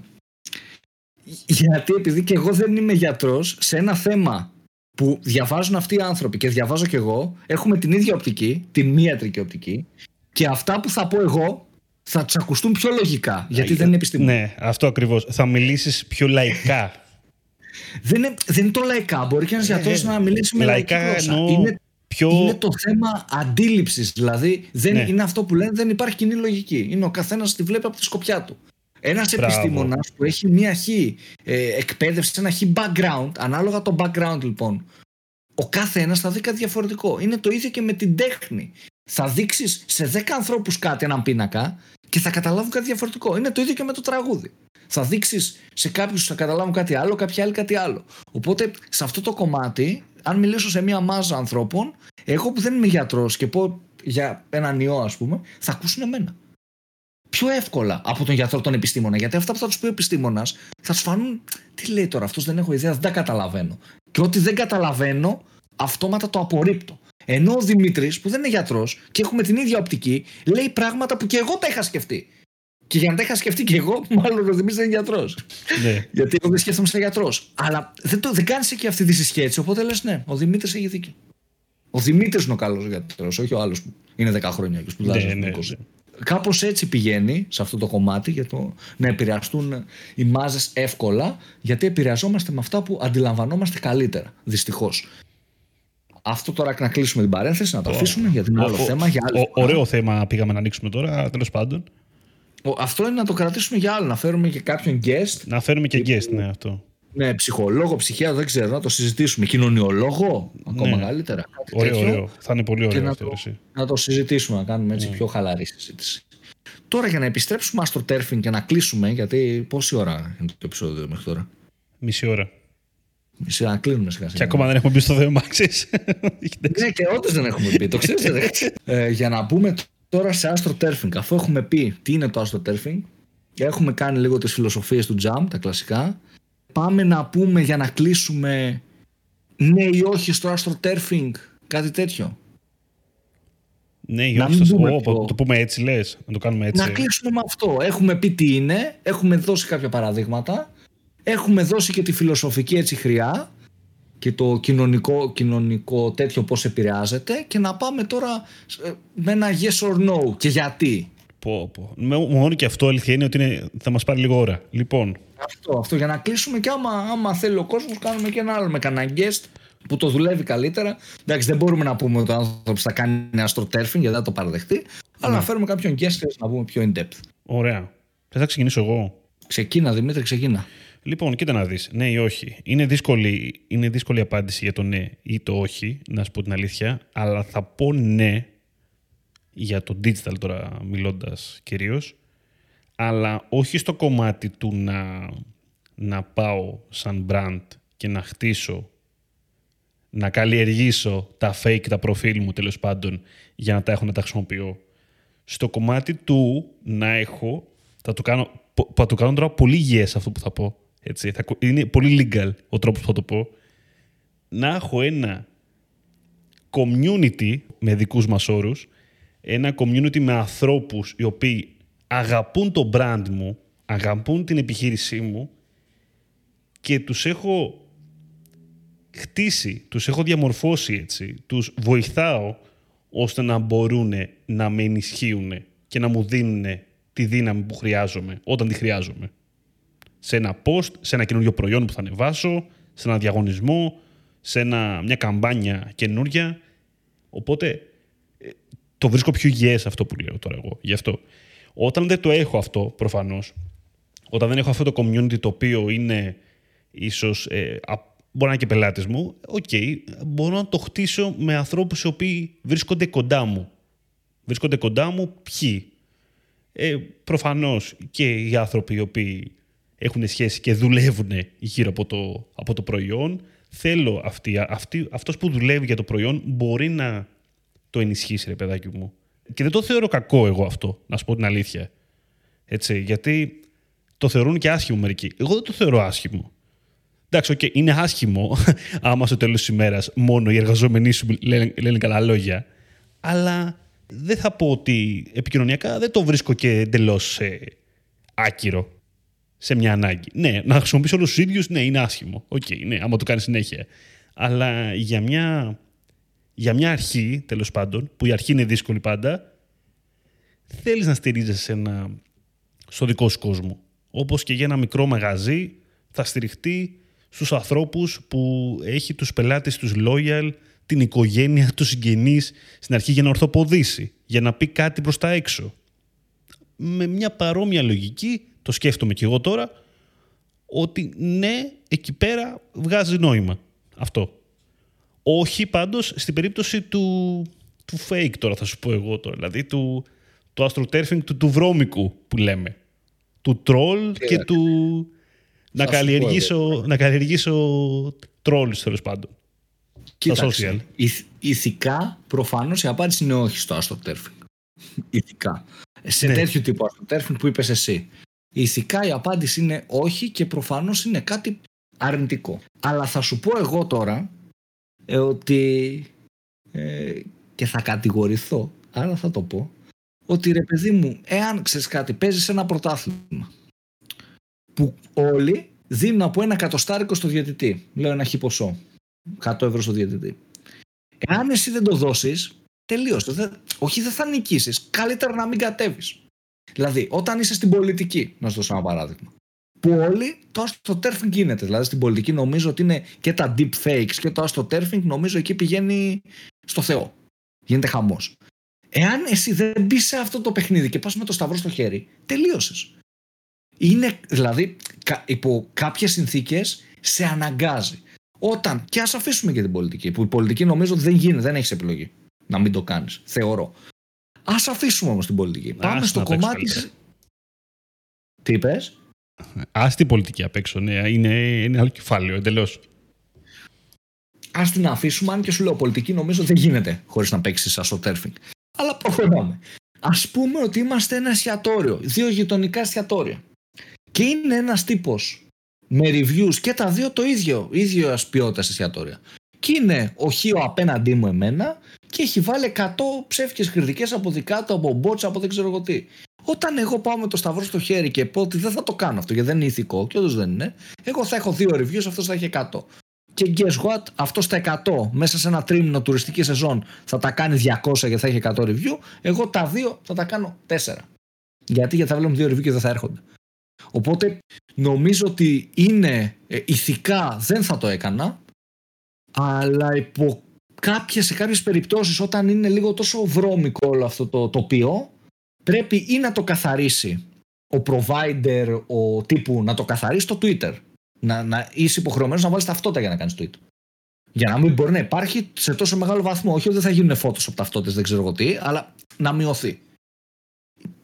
Γιατί επειδή και εγώ δεν είμαι γιατρός σε ένα θέμα που διαβάζουν αυτοί οι άνθρωποι και διαβάζω και εγώ, έχουμε την ίδια οπτική, τη μη ιατρική οπτική και αυτά που θα πω εγώ θα του ακουστούν πιο λογικά, γιατί δεν είναι επιστήμονα. Ναι, αυτό ακριβώς. Θα μιλήσεις πιο λαϊκά. <laughs> δεν, είναι, δεν είναι το λαϊκά. Μπορεί και ένας ε, γιατρός να μιλήσει με λαϊκά γλώσσα. Είναι, πιο... είναι το θέμα αντίληψης. Δηλαδή, δεν ναι. είναι αυτό που λένε, δεν υπάρχει κοινή λογική. Είναι ο καθένας τη βλέπει από τη σκοπιά του. Ένας επιστήμονας που έχει μία χ ε, εκπαίδευση, ένα χ background, ανάλογα το background λοιπόν, ο κάθε ένας θα δει κάτι διαφορετικό. Είναι το ίδιο και με την τέχνη. Θα δείξεις σε 10 ανθρώπους κάτι, έναν πίνακα, και θα καταλάβουν κάτι διαφορετικό. Είναι το ίδιο και με το τραγούδι. Θα δείξεις σε κάποιους που θα καταλάβουν κάτι άλλο, κάποιοι άλλοι κάτι άλλο. Οπότε σε αυτό το κομμάτι, αν μιλήσω σε μία μάζα ανθρώπων, εγώ που δεν είμαι γιατρός και πω για έναν ιό, ας πούμε, θα ακούσουν εμένα πιο εύκολα από τον γιατρό τον επιστήμονα. Γιατί αυτά που θα τους πει ο επιστήμονας θα τους φανούν. Τι λέει τώρα, αυτός δεν έχω ιδέα, δεν τα καταλαβαίνω. Και ό,τι δεν καταλαβαίνω, αυτόματα το απορρίπτω. Ενώ ο Δημήτρης, που δεν είναι γιατρός και έχουμε την ίδια οπτική, λέει πράγματα που και εγώ τα είχα σκεφτεί. Και για να τα είχα σκεφτεί και εγώ, <laughs> μάλλον ο Δημήτρης δεν είναι γιατρός. Ναι. Γιατί εγώ δεν σκέφτομαι σαν γιατρός. Αλλά δεν, δεν κάνεις εκεί αυτή τη συσχέτιση. Οπότε λες, ναι, ο Δημήτρης έχει δίκιο. Ο Δημήτρης είναι ο καλός γιατρός, όχι ο άλλος που είναι 10 χρόνια και σπουδάζει. Ναι, ναι, ναι. Κάπως έτσι πηγαίνει σε αυτό το κομμάτι για το να επηρεαστούν οι μάζες εύκολα, γιατί επηρεαζόμαστε με αυτά που αντιλαμβανόμαστε καλύτερα. Δυστυχώς. Αυτό τώρα να κλείσουμε την παρένθεση, να το αφήσουμε γιατί είναι άλλο θέμα. Για άλλο ωραίο θέμα πήγαμε να ανοίξουμε τώρα, τέλος πάντων. Αυτό είναι να το κρατήσουμε για άλλο, να φέρουμε και κάποιον guest. Να φέρουμε και guest, ναι, αυτό. Ναι, ψυχολόγο, ψυχία, δεν ξέρω, να το συζητήσουμε. Κοινωνιολόγο, ακόμα ναι. καλύτερα. Κάτι ωραίο, τέτοιο. ωραίο. Θα είναι πολύ ωραίο να το, να το συζητήσουμε, να κάνουμε έτσι ναι. πιο χαλαρή συζήτηση. Τώρα για να επιστρέψουμε στο τέρφινγκ και να κλείσουμε, γιατί πόση ώρα είναι το επεισόδιο μέχρι τώρα; Μισή ώρα. Μισή ώρα, να κλείνουμε σιγά Και ακόμα δεν έχουμε μπει στο θέμα, ξέρεις. ναι, και όντως δεν έχουμε μπει, το ξέρεις. ε, για να μπούμε τώρα σε άστρο τέρφινγκ, αφού έχουμε πει τι είναι το άστρο τέρφινγκ, έχουμε κάνει λίγο τις φιλοσοφίες του Jump, τα κλασικά, πάμε να πούμε για να κλείσουμε ναι ή όχι στο astroturfing, κάτι τέτοιο. Ναι ή όχι στο το, το πούμε έτσι λες, να το κάνουμε έτσι. Να κλείσουμε με αυτό. Έχουμε πει τι είναι, έχουμε δώσει κάποια παραδείγματα, έχουμε δώσει και τη φιλοσοφική έτσι χρειά και το κοινωνικό, κοινωνικό τέτοιο πώς επηρεάζεται και να πάμε τώρα ε, με ένα yes or no και γιατί; Πω, πω. Μόνο και αυτό αλήθεια είναι ότι είναι, θα μας πάρει λίγο ώρα. Λοιπόν, αυτό, αυτό για να κλείσουμε και άμα, άμα θέλει ο κόσμος, κάνουμε και ένα άλλο με κανένα guest που το δουλεύει καλύτερα. Εντάξει, δεν μπορούμε να πούμε ότι ο άνθρωπος θα κάνει αστροτέρφινγκ γιατί δεν το παραδεχτεί. Αλλά να ναι. φέρουμε κάποιον guest να πούμε πιο in depth. Ωραία. Δεν θα ξεκινήσω εγώ. Ξεκίνα, Δημήτρη, ξεκίνα. Λοιπόν, κοίτα να δεις. Ναι ή όχι. Είναι δύσκολη, είναι δύσκολη απάντηση για το ναι ή το όχι, να σου πω την αλήθεια. Αλλά θα πω ναι για το digital τώρα μιλώντας κυρίως αλλά όχι στο κομμάτι του να, να πάω σαν brand και να χτίσω να καλλιεργήσω τα fake, τα προφίλ μου τέλος πάντων για να τα έχω να τα χρησιμοποιώ. Στο κομμάτι του να έχω, θα το κάνω, θα το κάνω τώρα πολύ yes αυτό που θα πω. Έτσι, θα, είναι πολύ legal ο τρόπος που θα το πω. Να έχω ένα community με δικούς μας όρους, ένα community με ανθρώπους οι οποίοι αγαπούν το brand μου, αγαπούν την επιχείρησή μου και τους έχω χτίσει, τους έχω διαμορφώσει έτσι, τους βοηθάω ώστε να μπορούν να με ενισχύουν και να μου δίνουν τη δύναμη που χρειάζομαι όταν τη χρειάζομαι. Σε ένα post, σε ένα καινούριο προϊόν που θα ανεβάσω, σε ένα διαγωνισμό, σε ένα, μια καμπάνια καινούρια. Οπότε ε, το βρίσκω πιο υγιές αυτό που λέω τώρα εγώ. Γι' αυτό. Όταν δεν το έχω αυτό, προφανώς, όταν δεν έχω αυτό το community το οποίο είναι ίσως ε, μπορεί να είναι και πελάτες μου, OK, okay, μπορώ να το χτίσω με ανθρώπους οι οποίοι βρίσκονται κοντά μου. Βρίσκονται κοντά μου ποιοι; Ε, προφανώς και οι άνθρωποι οι οποίοι έχουν σχέση και δουλεύουν γύρω από το, από το προϊόν. Θέλω αυτή, αυτή, αυτός που δουλεύει για το προϊόν μπορεί να το ενισχύσει, ρε παιδάκι μου. Και δεν το θεωρώ κακό εγώ αυτό, να σου πω την αλήθεια. Έτσι, γιατί το θεωρούν και άσχημο μερικοί. Εγώ δεν το θεωρώ άσχημο. Εντάξει, okay, είναι άσχημο <laughs> άμα στο τέλος της ημέρας μόνο οι εργαζόμενοι σου λένε, λένε καλά λόγια. Αλλά δεν θα πω ότι επικοινωνιακά δεν το βρίσκω και εντελώς ε, άκυρο σε μια ανάγκη. Ναι, να χρησιμοποιήσω όλους τους ίδιους, ναι, είναι άσχημο. OK, okay, ναι, άμα το κάνεις συνέχεια. Αλλά για μια, για μια αρχή, τέλος πάντων, που η αρχή είναι δύσκολη πάντα, θέλεις να στηρίζεσαι ένα, στο δικό σου κόσμο. Όπως και για ένα μικρό μαγαζί θα στηριχτεί στους ανθρώπους που έχει τους πελάτες τους loyal, την οικογένεια, τους συγγενείς στην αρχή για να ορθοποδήσει, για να πει κάτι προς τα έξω. Με μια παρόμοια λογική, το σκέφτομαι και εγώ τώρα, ότι ναι, εκεί πέρα βγάζει νόημα αυτό. Όχι πάντως στην περίπτωση του, του fake τώρα θα σου πω εγώ τώρα, δηλαδή του, του astroturfing του, του βρώμικου που λέμε. Του troll και του να καλλιεργήσω, να καλλιεργήσω τρόλους τέλος πάντων. Κοίταξε, ηθικά προφανώς η απάντηση είναι όχι στο astroturfing. <laughs> ηθικά. Σε ναι. τέτοιο τύπο astroturfing που είπες εσύ. Ηθικά η απάντηση είναι όχι και προφανώς είναι κάτι αρνητικό. Αλλά θα σου πω εγώ τώρα ε, ότι ε, και θα κατηγορηθώ, άρα θα το πω, ότι ρε παιδί μου, εάν ξέρεις κάτι, παίζεις ένα πρωτάθλημα που όλοι δίνουν από ένα κατοστάρικο στο διαιτητή. Λέω ένα χι ποσό. 100 ευρώ στο διαιτητή. Εάν εσύ δεν το δώσεις, τελείωσε. όχι, δεν θα νικήσεις. Καλύτερα να μην κατέβεις. Δηλαδή, όταν είσαι στην πολιτική, να σου δώσω ένα παράδειγμα. Που όλοι το astroturfing γίνεται. Δηλαδή, στην πολιτική νομίζω ότι είναι και τα deep fakes και το astroturfing νομίζω εκεί πηγαίνει στο Θεό. Γίνεται χαμός. Εάν εσύ δεν μπεις σε αυτό το παιχνίδι και πας με το σταυρό στο χέρι, τελείωσες. Είναι δηλαδή υπό κάποιες συνθήκες σε αναγκάζει. Όταν, και ας αφήσουμε και την πολιτική, που η πολιτική νομίζω ότι δεν γίνεται, δεν έχεις επιλογή να μην το κάνεις. Θεωρώ. Α αφήσουμε όμως την πολιτική. Πάμε στο κομμάτι. Τι είπες; Α την πολιτική απ' έξω, ναι. Είναι, είναι άλλο κεφάλαιο εντελώς. Α την αφήσουμε, αν και σου λέω πολιτική νομίζω δεν γίνεται χωρίς να παίξεις ασοτέρφινγκ. Αλλά προχωράμε. Α πούμε ότι είμαστε ένα εστιατόριο, δύο γειτονικά εστιατόρια. Και είναι ένας τύπος με reviews και τα δύο το ίδιο, ίδιο ποιότητας εστιατόρια. Και είναι ο Χίο απέναντί μου εμένα και έχει βάλει 100 ψεύτικε κριτικές από δικά του, από μπότσα, από δεν ξέρω εγώ τι. Όταν εγώ πάω με το σταυρό στο χέρι και πω ότι δεν θα το κάνω αυτό γιατί δεν είναι ηθικό, και όντως δεν είναι, εγώ θα έχω δύο reviews, αυτός θα έχει 100. Και guess what, αυτός στα 100 μέσα σε ένα τρίμηνο τουριστική σεζόν θα τα κάνει 200 και θα έχει 100 review. Εγώ τα δύο θα τα κάνω 4. Γιατί, γιατί θα βλέπουμε δύο review και δεν θα έρχονται. Οπότε νομίζω ότι είναι ε, ηθικά δεν θα το έκανα αλλά υπό κάποιες, σε κάποιες περιπτώσεις όταν είναι λίγο τόσο βρώμικο όλο αυτό το τοπίο πρέπει ή να το καθαρίσει ο provider, ο τύπου να το καθαρίσει το Twitter. Να, να είσαι υποχρεωμένος να βάλεις ταυτότητα για να κάνεις tweet. Για να μην μπορεί να υπάρχει σε τόσο μεγάλο βαθμό. Όχι ότι δεν θα γίνουν φώτος από ταυτότητες, δεν ξέρω εγώ τι, αλλά να μειωθεί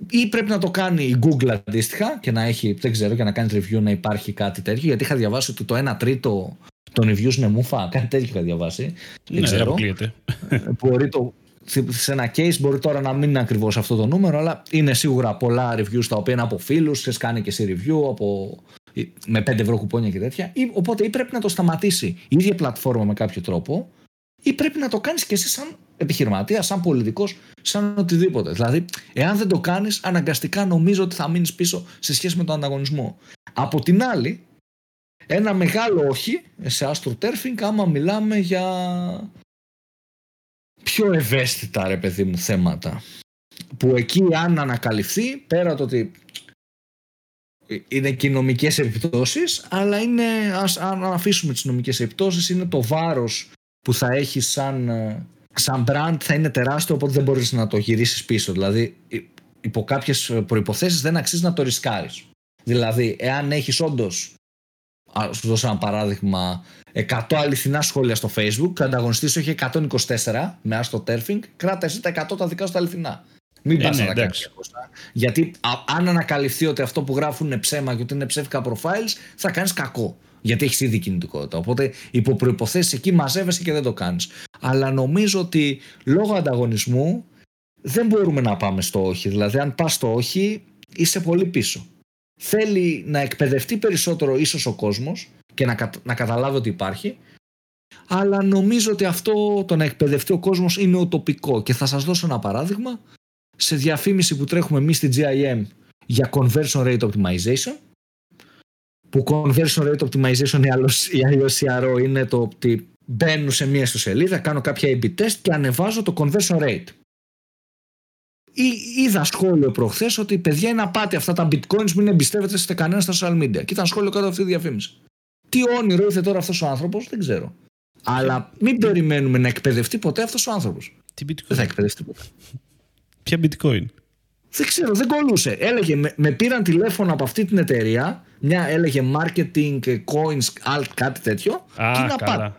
ή πρέπει να το κάνει η Google αντίστοιχα και να έχει, δεν ξέρω, και να κάνει review να υπάρχει κάτι τέτοιο. Γιατί είχα διαβάσει ότι το 1 τρίτο των reviews είναι μούφα, κάτι τέτοιο είχα διαβάσει. Δεν ναι, ξέρω. Μπορεί το, σε ένα case μπορεί τώρα να μην είναι ακριβώς αυτό το νούμερο, αλλά είναι σίγουρα πολλά reviews τα οποία είναι από φίλους, σε κάνει και σε review από, με 5 ευρώ κουπόνια και τέτοια. Ή, οπότε ή πρέπει να το σταματήσει η ίδια πλατφόρμα με κάποιο τρόπο, ή πρέπει να το κάνεις και εσύ σαν επιχειρηματία, σαν πολιτικός, σαν οτιδήποτε. Δηλαδή, εάν δεν το κάνεις, αναγκαστικά νομίζω ότι θα μείνεις πίσω σε σχέση με τον ανταγωνισμό. Από την άλλη, ένα μεγάλο όχι σε astroturfing άμα μιλάμε για πιο ευαίσθητα ρε παιδί μου θέματα. Που εκεί αν ανακαλυφθεί πέρα το ότι είναι και οι νομικές επιπτώσεις αλλά είναι, ας, αν αφήσουμε τις νομικές επιπτώσεις είναι το βάρος που θα έχει σαν, σαν brand θα είναι τεράστιο οπότε δεν μπορείς να το γυρίσεις πίσω. Δηλαδή υπό κάποιες προϋποθέσεις δεν αξίζει να το ρισκάρεις. Δηλαδή εάν έχεις όντως σου δώσω ένα παράδειγμα. 100 αληθινά σχόλια στο facebook. Και ο ανταγωνιστής έχει 124 με άστο τέρφινγκ κράτα εσύ τα 100 τα δικά σου τα αληθινά. Μην ε, πας ναι, να τα κάνεις γιατί αν ανακαλυφθεί ότι αυτό που γράφουν είναι ψέμα και ότι είναι ψεύτικα profiles θα κάνεις κακό. Γιατί έχεις ήδη κινητικότητα. Οπότε υπό προποθέσει εκεί μαζεύεσαι και δεν το κάνεις. Αλλά νομίζω ότι λόγω ανταγωνισμού δεν μπορούμε να πάμε στο όχι. Δηλαδή, αν πας στο όχι, είσαι πολύ πίσω θέλει να εκπαιδευτεί περισσότερο ίσως ο κόσμος και να, να καταλάβει ότι υπάρχει αλλά νομίζω ότι αυτό το να εκπαιδευτεί ο κόσμος είναι οτοπικό και θα σας δώσω ένα παράδειγμα. Σε διαφήμιση που τρέχουμε εμείς στη GIM για conversion rate optimization που conversion rate optimization ή αλλιώς CRO είναι το ότι μπαίνουν σε μία ιστοσελίδα, κάνω κάποια A-B test και ανεβάζω το conversion rate είδα σχόλιο προχθές ότι παιδιά είναι απάτη αυτά τα bitcoins, μην εμπιστεύετε σε κανένα στα social media. Και ήταν σχόλιο κάτω από αυτή τη διαφήμιση. Τι όνειρο ήρθε τώρα αυτός ο άνθρωπος, δεν ξέρω. Αλλά μην περιμένουμε να εκπαιδευτεί ποτέ αυτός ο άνθρωπος. Τι bitcoin; Δεν θα εκπαιδευτεί ποτέ. Ποια bitcoin; Δεν ξέρω, δεν κολούσε. Έλεγε, με, με πήραν τηλέφωνο από αυτή την εταιρεία. Μια έλεγε marketing, coins, alt, κάτι τέτοιο. Α, και είναι απάτη.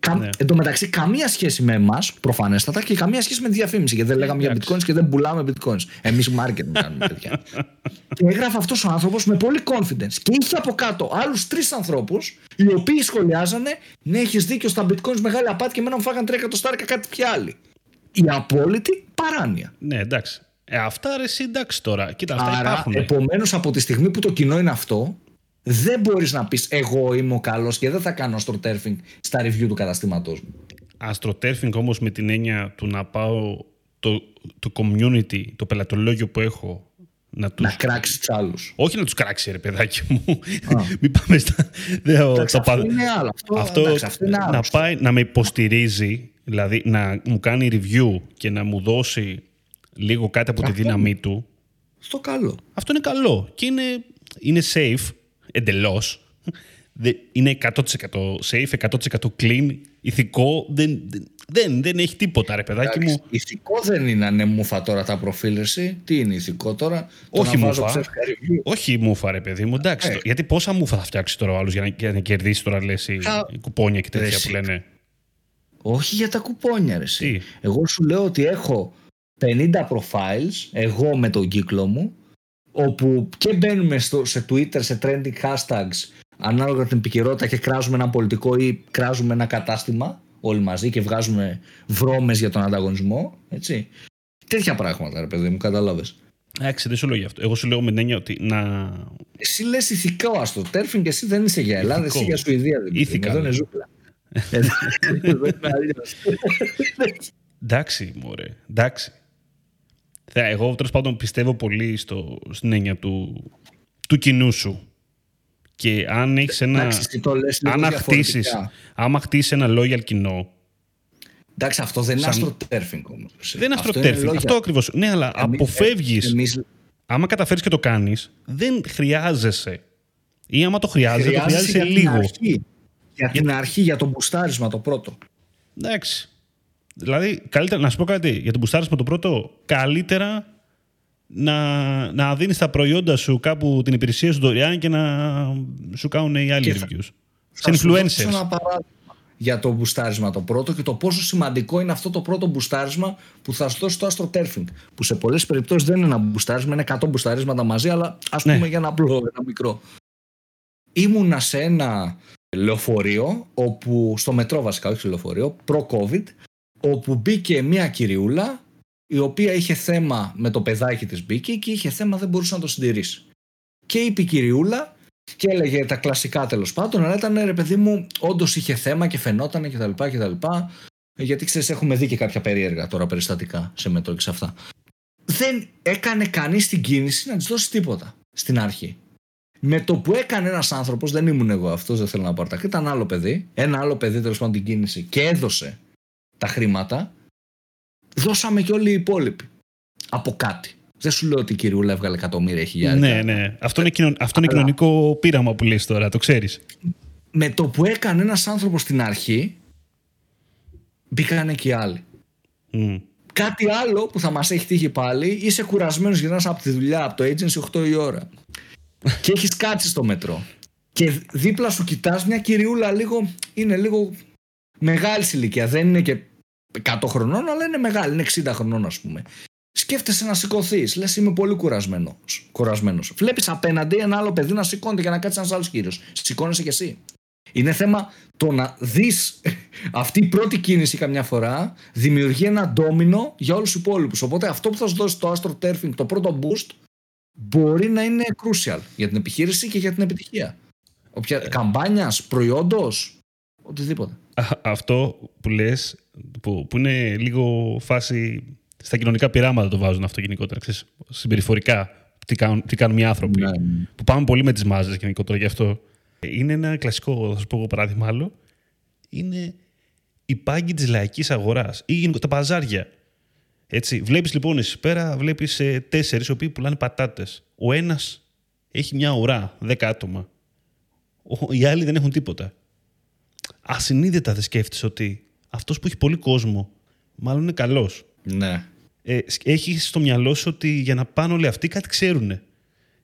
Κα... Ναι. Εν τω μεταξύ, καμία σχέση με εμάς, προφανέστατα, και καμία σχέση με τη διαφήμιση. Γιατί δεν λέγαμε για bitcoins και δεν πουλάμε bitcoins. Εμείς marketing κάνουμε τέτοια. <laughs> και έγραφε αυτός ο άνθρωπος με πολύ confidence. Και είχε από κάτω άλλους τρεις ανθρώπους, οι οποίοι σχολιάζανε, Ναι, έχεις δίκιο στα bitcoins, μεγάλη απάτη και εμένα μου φάγαν τρία εκατοστάρικα κάτι πια άλλοι. Η απόλυτη παράνοια. Ναι, εντάξει. Ε, αυτά ρε, εντάξει τώρα. Κοίτα, αυτά Άρα, Επομένως, από τη στιγμή που το κοινό είναι αυτό, δεν μπορείς να πεις εγώ είμαι ο καλός και δεν θα κάνω astroturfing στα review του καταστήματός μου. Astroturfing όμως με την έννοια του να πάω το, το community, το πελατολόγιο που έχω να, τους... να κράξεις τους άλλους. Όχι να τους κράξει, ρε παιδάκι μου. <laughs> Μην πάμε στα. αυτό είναι άλλο. Αυτό, αυτό, είναι άλλο. Να, πάει, να με υποστηρίζει, δηλαδή να μου κάνει review και να μου δώσει λίγο κάτι από τη δύναμή του. Στο καλό. Αυτό είναι καλό και είναι, είναι safe εντελώς. Είναι 100% safe, 100% clean, ηθικό. Δεν, δεν, δεν έχει τίποτα, ρε παιδάκι μου. Ηθικό δεν είναι αν είναι μούφα τώρα τα προφίλ Τι είναι ηθικό τώρα, Όχι μούφα. Όχι μούφα, ρε παιδί μου. Εντάξει, ε. Γιατί πόσα μούφα θα φτιάξει τώρα ο άλλος για, να, για να κερδίσει τώρα, λες, κουπόνια και τέτοια που λένε; Όχι για τα κουπόνια, ρε. Εγώ σου λέω ότι έχω 50 profiles, εγώ με τον κύκλο μου, όπου και μπαίνουμε στο, σε Twitter, σε trending hashtags ανάλογα την επικαιρότητα και κράζουμε ένα πολιτικό ή κράζουμε ένα κατάστημα όλοι μαζί και βγάζουμε βρώμες για τον ανταγωνισμό, έτσι. Τέτοια πράγματα, ρε παιδί μου, κατάλαβες. Εντάξει, δεν σου λέω γι' αυτό. Εγώ σου λέω με την έννοια ότι να. Εσύ λες ηθικό άστο. Τέρφιν και εσύ δεν είσαι για Ελλάδα, εσύ για Σουηδία. Δεν Ήθικα. <laughs> Εδώ είναι ζούκλα. Εντάξει, μωρέ. Εντάξει. Εγώ τέλος πάντων πιστεύω πολύ στο, στην έννοια του, του κοινού σου. Και αν έχεις ένα. Εντάξει, το λες αν άμα χτίσεις ένα loyal κοινό. Εντάξει, αυτό δεν είναι σαν... astroturfing όμως. Δεν είναι astroturfing. Αυτό ακριβώς. Ναι, αλλά αποφεύγει. Εμείς... Άμα καταφέρεις και το κάνεις, δεν χρειάζεσαι. Ή άμα το χρειάζεσαι, το χρειάζεσαι λίγο. Αρχή. Για την αρχή, για το μπουστάρισμα το πρώτο. Εντάξει. Δηλαδή, καλύτερα να σου πω κάτι για το μπουστάρισμα το πρώτο. Καλύτερα να, να δίνεις τα προϊόντα σου κάπου την υπηρεσία σου δωρεάν και να σου κάνουν οι άλλοι reviews. Σε influencers. ένα παράδειγμα για το μπουστάρισμα το πρώτο και το πόσο σημαντικό είναι αυτό το πρώτο μπουστάρισμα που θα σου δώσει το astroturfing. Που σε πολλές περιπτώσεις δεν είναι ένα μπουστάρισμα, είναι 100 μπουσταρίσματα μαζί, αλλά ας ναι. πούμε για ένα απλό, ένα μικρό. Ήμουνα σε ένα λεωφορείο, όπου, στο μετρό βασικά, όχι στο λεωφορείο, προ-COVID, όπου μπήκε μια κυριούλα η οποία είχε θέμα με το παιδάκι της μπήκε και είχε θέμα δεν μπορούσε να το συντηρήσει. Και είπε η κυριούλα και έλεγε τα κλασικά τέλος πάντων, αλλά ήταν ρε παιδί μου, όντως είχε θέμα και φαινόταν κτλ. κτλ. Γιατί ξέρεις, έχουμε δει και κάποια περίεργα τώρα περιστατικά σε μετρό και σε αυτά. Δεν έκανε κανείς την κίνηση να της δώσει τίποτα στην αρχή. Με το που έκανε ένας άνθρωπος, δεν ήμουν εγώ αυτός, δεν θέλω να πάρω τα ήταν άλλο παιδί. Ένα άλλο παιδί τέλος πάντων την κίνηση και έδωσε τα χρήματα. Δώσαμε και όλοι οι υπόλοιποι από κάτι. Δεν σου λέω ότι η κυριούλα έβγαλε εκατομμύρια χιλιάδε. Ναι, ναι. Αυτό είναι, κοινων... Αυτό είναι κοινωνικό πείραμα που λες τώρα, το ξέρεις. Με το που έκανε ένας άνθρωπος στην αρχή, μπήκανε και οι άλλοι. Mm. Κάτι άλλο που θα μας έχει τύχει πάλι, είσαι κουρασμένος γυρνάς από τη δουλειά, από το agency 8 η ώρα <laughs> και έχεις κάτσει στο μετρό και δίπλα σου κοιτάς μια κυριούλα λίγο, είναι λίγο μεγάλη ηλικία, δεν είναι και 100 χρονών, αλλά είναι μεγάλη, είναι 60 χρονών ας πούμε σκέφτεσαι να σηκωθείς. Λες, είμαι πολύ κουρασμένος. Κουρασμένος. Βλέπεις απέναντι ένα άλλο παιδί να σηκώνεται για να κάτσει ένας άλλος κύριο. Σηκώνεσαι κι εσύ. Είναι θέμα το να δεις <laughs> αυτή η πρώτη κίνηση καμιά φορά δημιουργεί ένα ντόμινο για όλους τους υπόλοιπους. Οπότε αυτό που θα σου δώσει το Astro Turfing, το πρώτο boost, μπορεί να είναι crucial για την επιχείρηση και για την επιτυχία. Όποια ε. καμπάνιας, προϊόντος, οτιδήποτε. αυτό που λες, που, που είναι λίγο φάση στα κοινωνικά πειράματα το βάζουν αυτό γενικότερα. Ξέρεις, συμπεριφορικά, τι κάνουν, τι κάνουν οι άνθρωποι. Ναι. Που πάμε πολύ με τις μάζες γενικότερα γι' αυτό. Είναι ένα κλασικό, θα σου πω εγώ παράδειγμα άλλο. Είναι η πάγκη της λαϊκής αγοράς ή γενικότερα τα παζάρια. Έτσι, βλέπεις λοιπόν εσύ πέρα, βλέπεις ε, τέσσερις οι οποίοι πουλάνε πατάτες. Ο ένας έχει μια ουρά, δέκα άτομα. Ο, οι άλλοι δεν έχουν τίποτα. Ασυνείδητα δεν σκέφτεσαι ότι αυτός που έχει πολύ κόσμο μάλλον είναι καλός. Ναι. Ε, έχει στο μυαλό σου ότι για να πάνε όλοι αυτοί κάτι ξέρουν.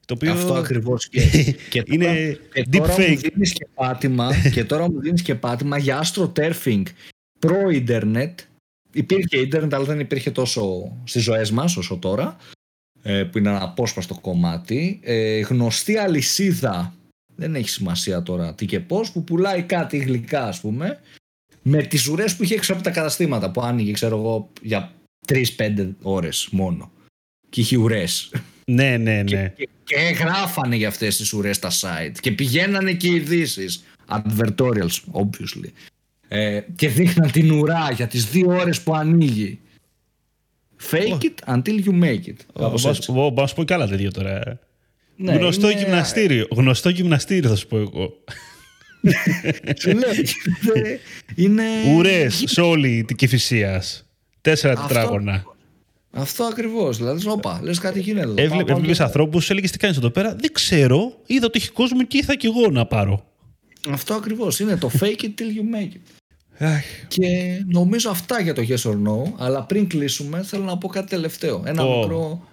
Το οποίο... Αυτό ακριβώς. Και, <laughs> και τώρα, είναι και τώρα μου δίνεις και πάτημα, και τώρα μου δίνεις και πάτημα για astroturfing προ ίντερνετ. Υπήρχε ίντερνετ, αλλά δεν υπήρχε τόσο στις ζωές μας όσο τώρα. Ε, που είναι ένα απόσπαστο κομμάτι. Ε, γνωστή αλυσίδα, δεν έχει σημασία τώρα τι και πώς, που πουλάει κάτι γλυκά, ας πούμε, με τις ουρές που είχε έξω από τα καταστήματα. Που άνοιγε, ξέρω εγώ, για τρει-πέντε ώρες μόνο. Και είχε ουρές. Ναι, ναι, ναι. Και, και, γράφανε για αυτές τις ουρές τα site. Και πηγαίνανε και ειδήσεις. Advertorials, obviously. Ε, και δείχναν την ουρά για τις δύο ώρες που ανοίγει. Fake it until you make it. Μπορώ να σου πω κι άλλα τέτοια τώρα. Ναι, γνωστό είναι... γυμναστήριο. Γνωστό γυμναστήριο θα σου πω εγώ. Σου λέω. είναι... Ουρές σε όλη την Κηφισίας. Τέσσερα τετράγωνα. Αυτό ακριβώς. Δηλαδή, όπα, λες κάτι γίνεται. Έβλεπες ανθρώπους, έλεγε τι κάνεις εδώ πέρα. Δεν ξέρω. Είδα ότι έχει κόσμο και ήθελα κι εγώ να πάρω. Αυτό ακριβώς. Είναι το fake it till you make it. και νομίζω αυτά για το yes or no. Αλλά πριν κλείσουμε, θέλω να πω κάτι τελευταίο. Ένα μικρό.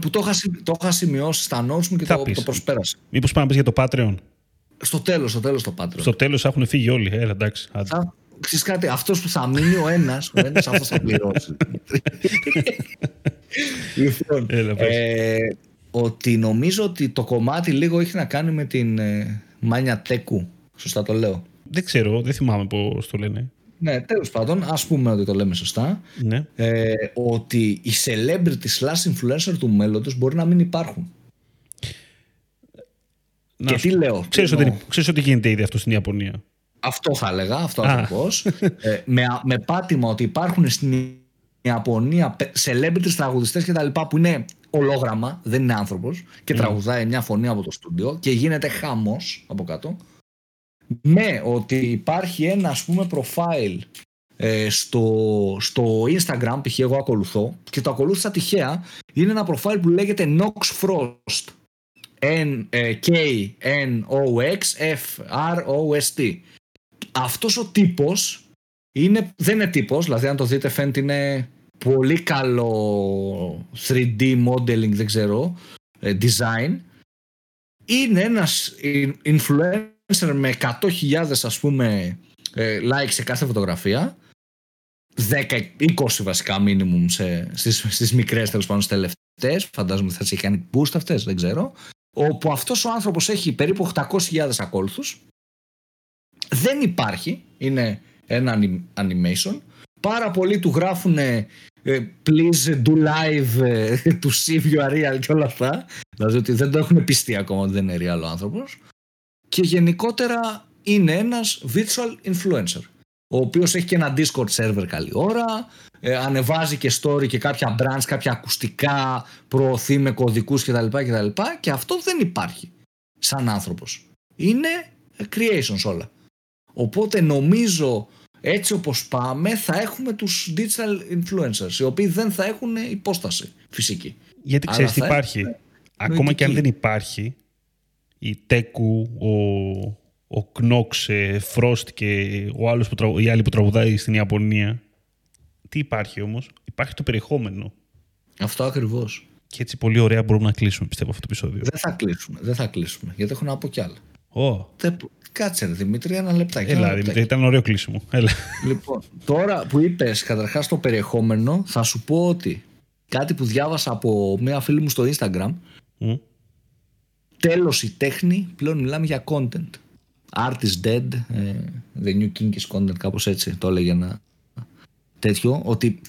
Που το είχα, το είχα σημειώσει στα notes μου και το, το προσπέρασα. Μήπως πάμε για το Patreon. Στο τέλος, στο τέλος το Patreon. Στο τέλος έχουν φύγει όλοι. Έλα, εντάξει. Ξέρεις κάτι, αυτός που θα μείνει ο ένας, ο ένας αυτός θα πληρώσει. <laughs> λοιπόν, ε, ότι νομίζω ότι το κομμάτι λίγο έχει να κάνει με την ε, Μάνια Τέκου. Σωστά το λέω. Δεν ξέρω, δεν θυμάμαι πώς το λένε. Ναι, τέλος πάντων, ας πούμε ότι το λέμε σωστά. Ναι. Ε, ότι οι celebrity slash influencer του μέλλοντος μπορεί να μην υπάρχουν. Να και τι λέω. Ξέρεις, ότι, ξέρεις ότι γίνεται ήδη αυτό στην Ιαπωνία. Αυτό θα έλεγα, αυτό ακριβώς. ε, με, με πάτημα ότι υπάρχουν στην Ιαπωνία celebrities τραγουδιστές και τα λοιπά που είναι ολόγραμμα, δεν είναι άνθρωπος και mm. τραγουδάει μια φωνή από το στούντιο και γίνεται χάμος από κάτω. Με ότι υπάρχει ένα ας πούμε profile ε, στο, στο Instagram, π.χ. εγώ ακολουθώ και το ακολούθησα τυχαία, είναι ένα profile που λέγεται Nox Frost. N-K-N-O-X-F-R-O-S-T αυτός ο τύπος είναι, δεν είναι τύπος, δηλαδή αν το δείτε φαίνεται είναι πολύ καλό 3D modeling, δεν ξέρω, ε, design. Είναι ένας influencer με 100.000 ας πούμε ε, like σε κάθε φωτογραφία. 10-20 βασικά minimum σε, στις, στις μικρές τέλος πάντων τελευταίες. Φαντάζομαι θα τις έχει κάνει boost αυτές δεν ξέρω όπου αυτός ο άνθρωπος έχει περίπου 800.000 ακόλουθους δεν υπάρχει. Είναι ένα animation. Πάρα πολλοί του γράφουν please do live to see if you are real και όλα αυτά. Δηλαδή ότι δεν το έχουν πιστεί ακόμα ότι δεν είναι real ο άνθρωπος. Και γενικότερα είναι ένας virtual influencer ο οποίος έχει και ένα Discord server καλή ώρα, ε, ανεβάζει και story και κάποια brands, κάποια ακουστικά, προωθεί με κωδικούς κτλ. κτλ. Και αυτό δεν υπάρχει σαν άνθρωπος. Είναι creations όλα. Οπότε νομίζω έτσι όπως πάμε θα έχουμε τους digital influencers οι οποίοι δεν θα έχουν υπόσταση φυσική. Γιατί ξέρεις τι υπάρχει; Ακόμα και αν δεν υπάρχει η Τέκου, ο, ο Knox, Frost και ο άλλος που, η άλλη που τραγουδάει στην Ιαπωνία. Τι υπάρχει όμως; Υπάρχει το περιεχόμενο. Αυτό ακριβώς. Και έτσι πολύ ωραία μπορούμε να κλείσουμε πιστεύω αυτό το επεισόδιο. Δεν θα κλείσουμε, δεν θα κλείσουμε γιατί έχω να πω κι άλλα. Oh. Κάτσε ρε Δημήτρη, ένα λεπτάκι. Έλα, Δημήτρη, ήταν ωραίο κλείσιμο. Έλα. Λοιπόν, τώρα που είπες καταρχάς το περιεχόμενο, θα σου πω ότι κάτι που διάβασα από μια φίλη μου στο Instagram. Mm. Τέλος η τέχνη, πλέον μιλάμε για content. Art is dead, ε, the new king is content, κάπως έτσι το έλεγε ένα τέτοιο, ότι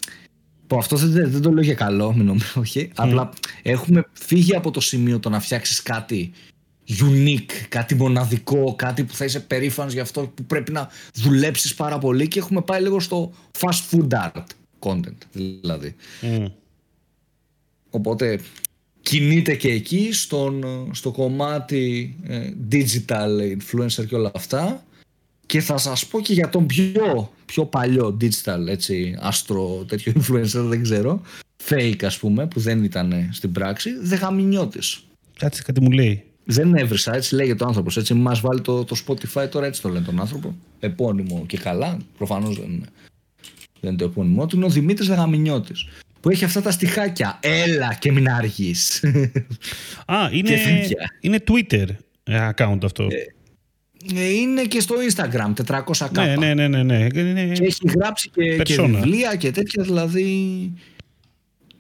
που αυτό δεν, δεν το λέω για καλό, μην νομίζω, όχι. Απλά έχουμε φύγει από το σημείο το να φτιάξεις κάτι unique, κάτι μοναδικό, κάτι που θα είσαι περήφανος για αυτό που πρέπει να δουλέψεις πάρα πολύ και έχουμε πάει λίγο στο fast food art content δηλαδή. Οπότε κινείται και εκεί στον, στο κομμάτι ε, digital influencer και όλα αυτά και θα σας πω και για τον πιο, πιο παλιό digital έτσι, άστρο τέτοιο <laughs> influencer δεν ξέρω fake ας πούμε που δεν ήταν στην πράξη Δεγαμινιώτης Κάτσε κάτι μου λέει δεν έβρισα, έτσι λέγεται ο άνθρωπος. Έτσι μας βάλει το, το Spotify τώρα, έτσι το λένε τον άνθρωπο. Επώνυμο και καλά. Προφανώς δεν, είναι, δεν είναι το επώνυμό του. Είναι ο Δημήτρης Δεγαμινιώτη. Που έχει αυτά τα στοιχάκια. Έλα και μην αργεί. <laughs> Α, είναι, είναι Twitter ε, account αυτό. Ε, ε, είναι και στο Instagram 400 Ναι, ναι, ναι, ναι, ναι. Και έχει γράψει και, και βιβλία και τέτοια, δηλαδή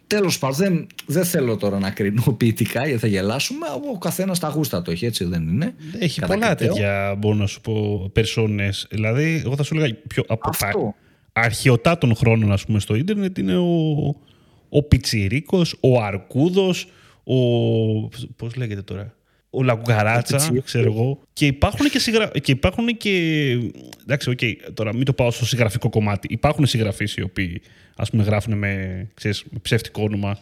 Τέλος πάντων, δεν, δεν θέλω τώρα να κρίνω ποιητικά γιατί θα γελάσουμε. Ο καθένας τα γούστα το έχει, έτσι δεν είναι. Έχει Κατά πολλά τέτοια, μπορώ να σου πω, περσόνε. Δηλαδή, εγώ θα σου έλεγα πιο από Αυτό. αρχαιοτά των χρόνων, ας πούμε, στο ίντερνετ είναι ο, ο Πιτσιρίκος, ο Αρκούδος, ο. Πώς λέγεται τώρα. Ο Λαγκουγαράτσα, ξέρω εγώ. Και υπάρχουν και, συγγρα... και υπάρχουν και. Εντάξει, okay, τώρα μην το πάω στο συγγραφικό κομμάτι. Υπάρχουν συγγραφείς οι οποίοι ας πούμε γράφουν με, ξέρεις, με ψεύτικο όνομα.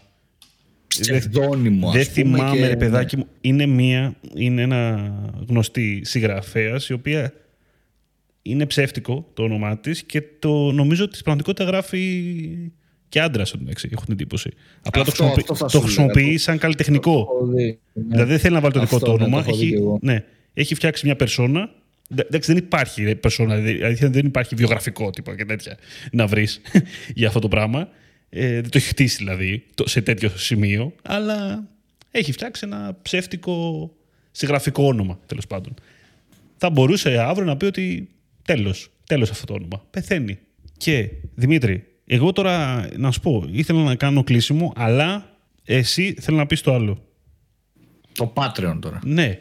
Ψευδόνυμο, Δεν θυμάμαι, και... ρε παιδάκι μου. Είναι, μία, είναι ένα γνωστή συγγραφέας η οποία είναι ψεύτικο το όνομά της και το νομίζω ότι στην πραγματικότητα γράφει και άντρα, έχω την εντύπωση. Απλά το, χρησιμοποιεί, το χρησιμοποιεί σαν καλλιτεχνικό. ναι. Δηλαδή δεν θέλει να βάλει το δικό του όνομα. έχει, ναι, έχει φτιάξει μια περσόνα Εντάξει, δεν υπάρχει περσόνα, δηλαδή δεν υπάρχει βιογραφικό τύπο και τέτοια να βρεις <laughs> για αυτό το πράγμα. Ε, δεν το έχει χτίσει δηλαδή σε τέτοιο σημείο, αλλά έχει φτιάξει ένα ψεύτικο συγγραφικό όνομα τέλος πάντων. Θα μπορούσε αύριο να πει ότι τέλος, τέλος αυτό το όνομα. Πεθαίνει. Και Δημήτρη, εγώ τώρα να σου πω, ήθελα να κάνω κλείσιμο, αλλά εσύ θέλω να πεις το άλλο. Το Patreon τώρα. Ναι,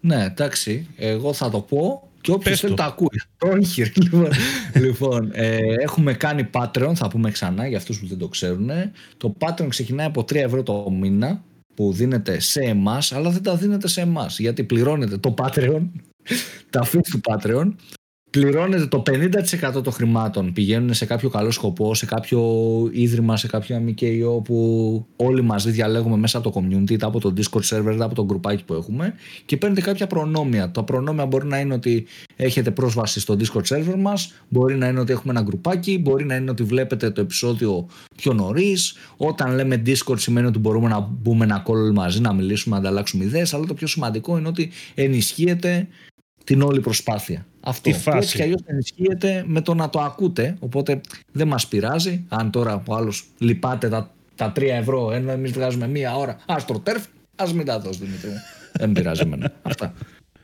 ναι, εντάξει. Εγώ θα το πω και όποιος θέλει το ακούει. <laughs> Όχι, λοιπόν. λοιπόν ε, έχουμε κάνει Patreon, θα πούμε ξανά για αυτούς που δεν το ξέρουν. Το Patreon ξεκινάει από 3 ευρώ το μήνα που δίνεται σε εμάς, αλλά δεν τα δίνετε σε εμάς. Γιατί πληρώνετε το Patreon, <laughs> τα fees του Patreon πληρώνεται το 50% των χρημάτων πηγαίνουν σε κάποιο καλό σκοπό, σε κάποιο ίδρυμα, σε κάποιο ΜΚΙΟ που όλοι μαζί διαλέγουμε μέσα από το community, είτε από το Discord server, είτε από το γκρουπάκι που έχουμε και παίρνετε κάποια προνόμια. Τα προνόμια μπορεί να είναι ότι έχετε πρόσβαση στο Discord server μας, μπορεί να είναι ότι έχουμε ένα γκρουπάκι, μπορεί να είναι ότι βλέπετε το επεισόδιο πιο νωρίς. Όταν λέμε Discord σημαίνει ότι μπορούμε να μπούμε ένα call μαζί, να μιλήσουμε, να ανταλλάξουμε ιδέες, αλλά το πιο σημαντικό είναι ότι ενισχύεται την όλη προσπάθεια. Αυτό που έτσι κι αλλιώς ενισχύεται με το να το ακούτε, οπότε δεν μας πειράζει. Αν τώρα ο άλλος λυπάται τα, τα 3 ευρώ, ενώ εμείς βγάζουμε μία ώρα, ας το τέρφ, ας μην τα δώσει Δημήτρη δεν πειράζει εμένα. <laughs> Αυτά.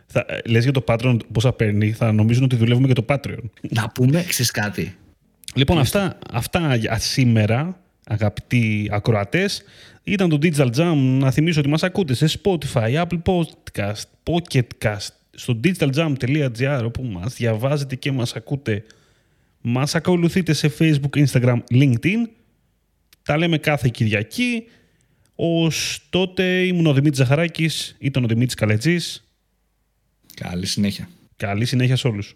Θα, λες για το Patreon πόσα παίρνει, θα νομίζουν ότι δουλεύουμε για το Patreon. Να πούμε, ξέρεις κάτι; Λοιπόν, αυτά, αυτά για σήμερα, αγαπητοί ακροατές, ήταν το Digital Jam. Να θυμίσω ότι μας ακούτε σε Spotify, Apple Podcast, Pocket Cast, στο digitaljam.gr όπου μας διαβάζετε και μας ακούτε. Μας ακολουθείτε σε Facebook, Instagram, LinkedIn. Τα λέμε κάθε Κυριακή. Ως τότε ήμουν ο Δημήτρης Ζαχαράκης, ήταν ο Δημήτρης Καλετζής. Καλή συνέχεια. Καλή συνέχεια σε όλους.